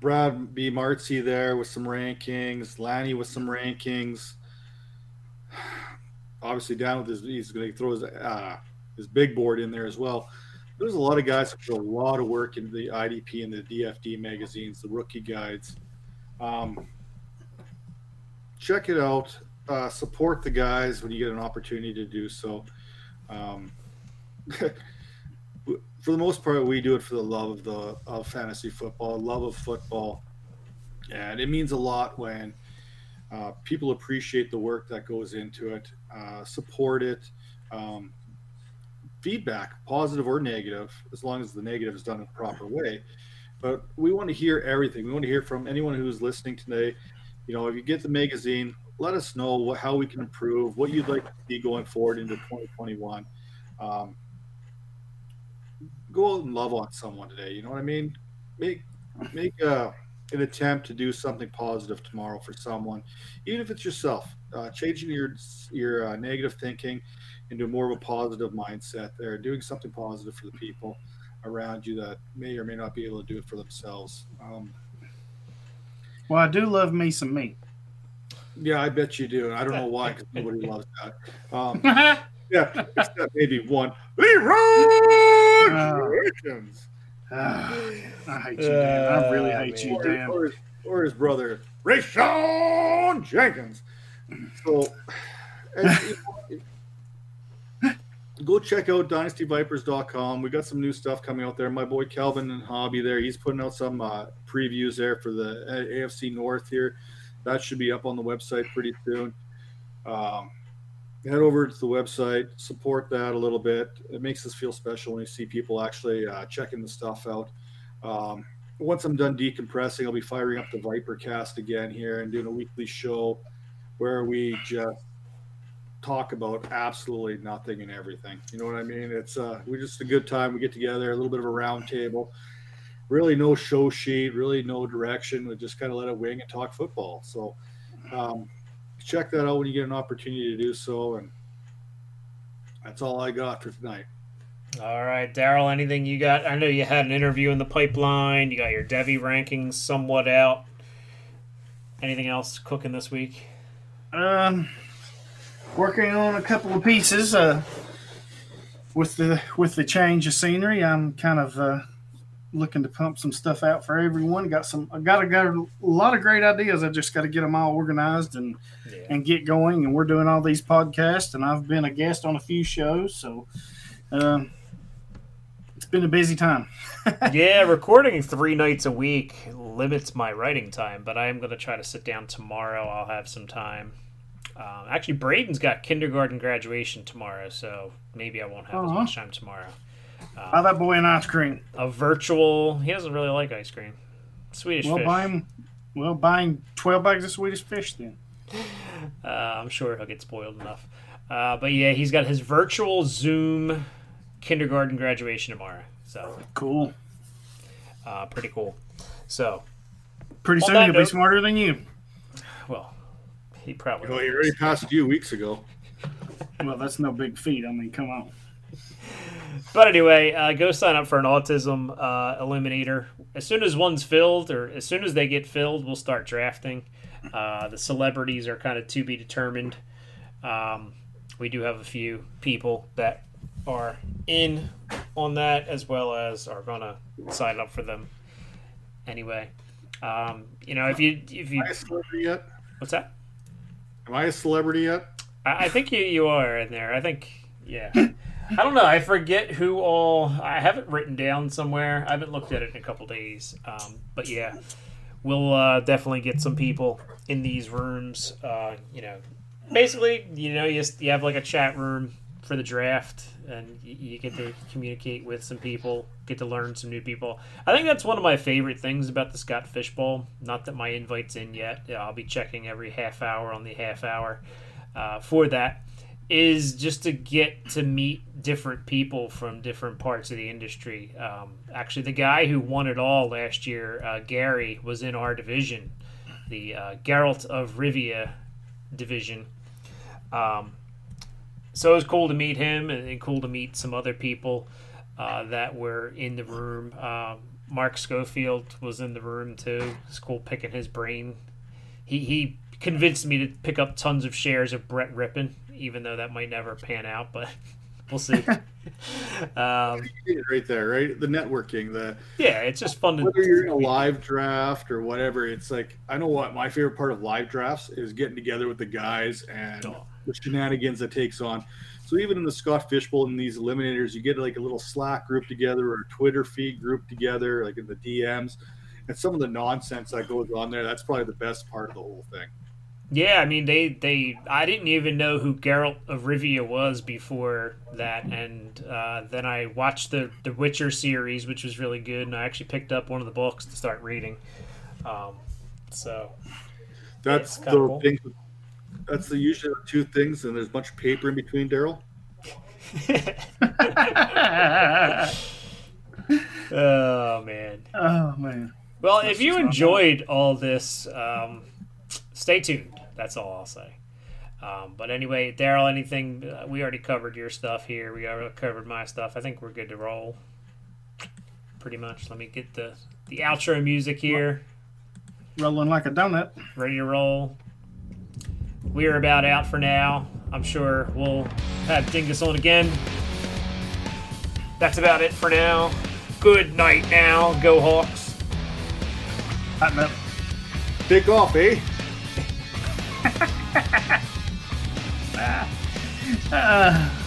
Brad B. Martzy there with some rankings, Lanny with some rankings. Obviously, down with his, he's going to throw his, uh, his big board in there as well. There's a lot of guys who put a lot of work into the IDP and the DFD magazines, the rookie guides. Um, check it out. Uh, support the guys when you get an opportunity to do so. Um, for the most part, we do it for the love of the of fantasy football, love of football, and it means a lot when uh, people appreciate the work that goes into it, uh, support it. Um, feedback, positive or negative, as long as the negative is done in the proper way but we want to hear everything. We want to hear from anyone who's listening today. You know, if you get the magazine, let us know what, how we can improve, what you'd like to see going forward into 2021. Um, go out and love on someone today. You know what I mean? Make make uh, an attempt to do something positive tomorrow for someone, even if it's yourself. Uh, changing your your uh, negative thinking into more of a positive mindset. There, doing something positive for the people around you that may or may not be able to do it for themselves. Um, Well, I do love me some meat. yeah, I bet you do. I don't know why, because nobody loves that. Um, yeah, except maybe one. Leroy Jenkins. Ah, I hate you, Dan. I really Ah, hate you, Dan. or, his, or his brother, Rayshawn Jenkins. So, and, you know, go check out dynastyvipers.com. We got some new stuff coming out there. My boy Calvin and Hobby there, he's putting out some uh, previews there for the uh, AFC North here. That should be up on the website pretty soon. Um, head over to the website, support that a little bit. It makes us feel special when you see people actually uh, checking the stuff out. Um, once I'm done decompressing, I'll be firing up the Vipercast again here and doing a weekly show where we just talk about absolutely nothing and everything. You know what I mean? It's uh, we're just a good time. We get together, a little bit of a round table. Really, no show sheet, really no direction. We just kind of let it wing and talk football. So, um, check that out when you get an opportunity to do so. And that's all I got for tonight. All right, Darrell, anything you got? I know you had an interview in the pipeline. You got your devy rankings somewhat out. Anything else cooking this week? Um, working on a couple of pieces. Uh, with the with the change of scenery, I'm kind of uh, looking to pump some stuff out for everyone. Got some. I got a, got a lot of great ideas. I just got to get them all organized and Yeah. and get going. And we're doing all these podcasts, and I've been a guest on a few shows. So, um, it's been a busy time. yeah, recording three nights a week limits my writing time, but I am going to try to sit down tomorrow. I'll have some time. Um, actually, Braden's got kindergarten graduation tomorrow, so maybe I won't have as much time tomorrow. Buy that boy an ice cream. A virtual. He doesn't really like ice cream. Swedish Well, fish. buy him. Well, buying twelve bags of Swedish fish then. Uh, I'm sure he'll get spoiled enough. Uh, but yeah, he's got his virtual Zoom kindergarten graduation tomorrow. So Cool. uh, pretty cool. So, Pretty soon he'll note- be smarter than you. Well, he probably. Well, he already passed you weeks ago. Well, that's no big feat. I mean, come on. But anyway, uh, go sign up for an autism uh, eliminator. As soon as one's filled, or as soon as they get filled, we'll start drafting. Uh, the celebrities are kind of to be determined. Um, we do have a few people that are in on that, as well as are gonna sign up for them. Anyway, um, you know, if you if you Am I a celebrity yet? what's that? Am I a celebrity yet? I, I think you you are in there. I think yeah. I don't know. I forget who all. I have it written down somewhere. I haven't looked at it in a couple days. Um, but yeah, we'll uh, definitely get some people in these rooms. Uh, you know, basically, you know, you, you have like a chat room for the draft, and you, get to communicate with some people, get to learn some new people. I think that's one of my favorite things about the Scott Fish Bowl. Not that my invite's in yet. Yeah, I'll be checking every half hour on the half hour uh, for that is just to get to meet different people from different parts of the industry. Um, actually, the guy who won it all last year, uh, Gary, was in our division, the uh, Geralt of Rivia division. Um, so it was cool to meet him and, cool to meet some other people uh, that were in the room. Um, Mark Schofield was in the room too. It's cool picking his brain. He he convinced me to pick up tons of shares of Brett Rypien, even though that might never pan out, but we'll see. um, Right there, right? The networking, the yeah, it's just fun to. whether you're in a live draft or whatever, it's like I know what my favorite part of live drafts is getting together with the guys and Oh. the shenanigans that takes on. So even in the Scott Fish Bowl and these eliminators, you get like a little Slack group together or a Twitter feed group together, like in the DMs, and some of the nonsense that goes on there. That's probably the best part of the whole thing. Yeah, I mean they they I didn't even know who Geralt of Rivia was before that, and uh, then I watched the the Witcher series, which was really good, and I actually picked up one of the books to start reading. Um, so That's the kinda cool. thing. That's the usually the two things, and there's much paper in between, Darrell. oh man. Oh man. Well, That's if you enjoyed all this, um, stay tuned. That's all I'll say. Um, but anyway, Darrell, anything? Uh, we already covered your stuff here. We already covered my stuff. I think we're good to roll. Pretty much. Let me get the the outro music here. Rolling like a donut. Ready to roll. We're about out for now. I'm sure we'll have Dingas on again. That's about it for now. Good night now. Go Hawks. Hot up. Take off, eh?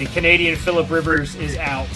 The Canadian Philip Rivers is out.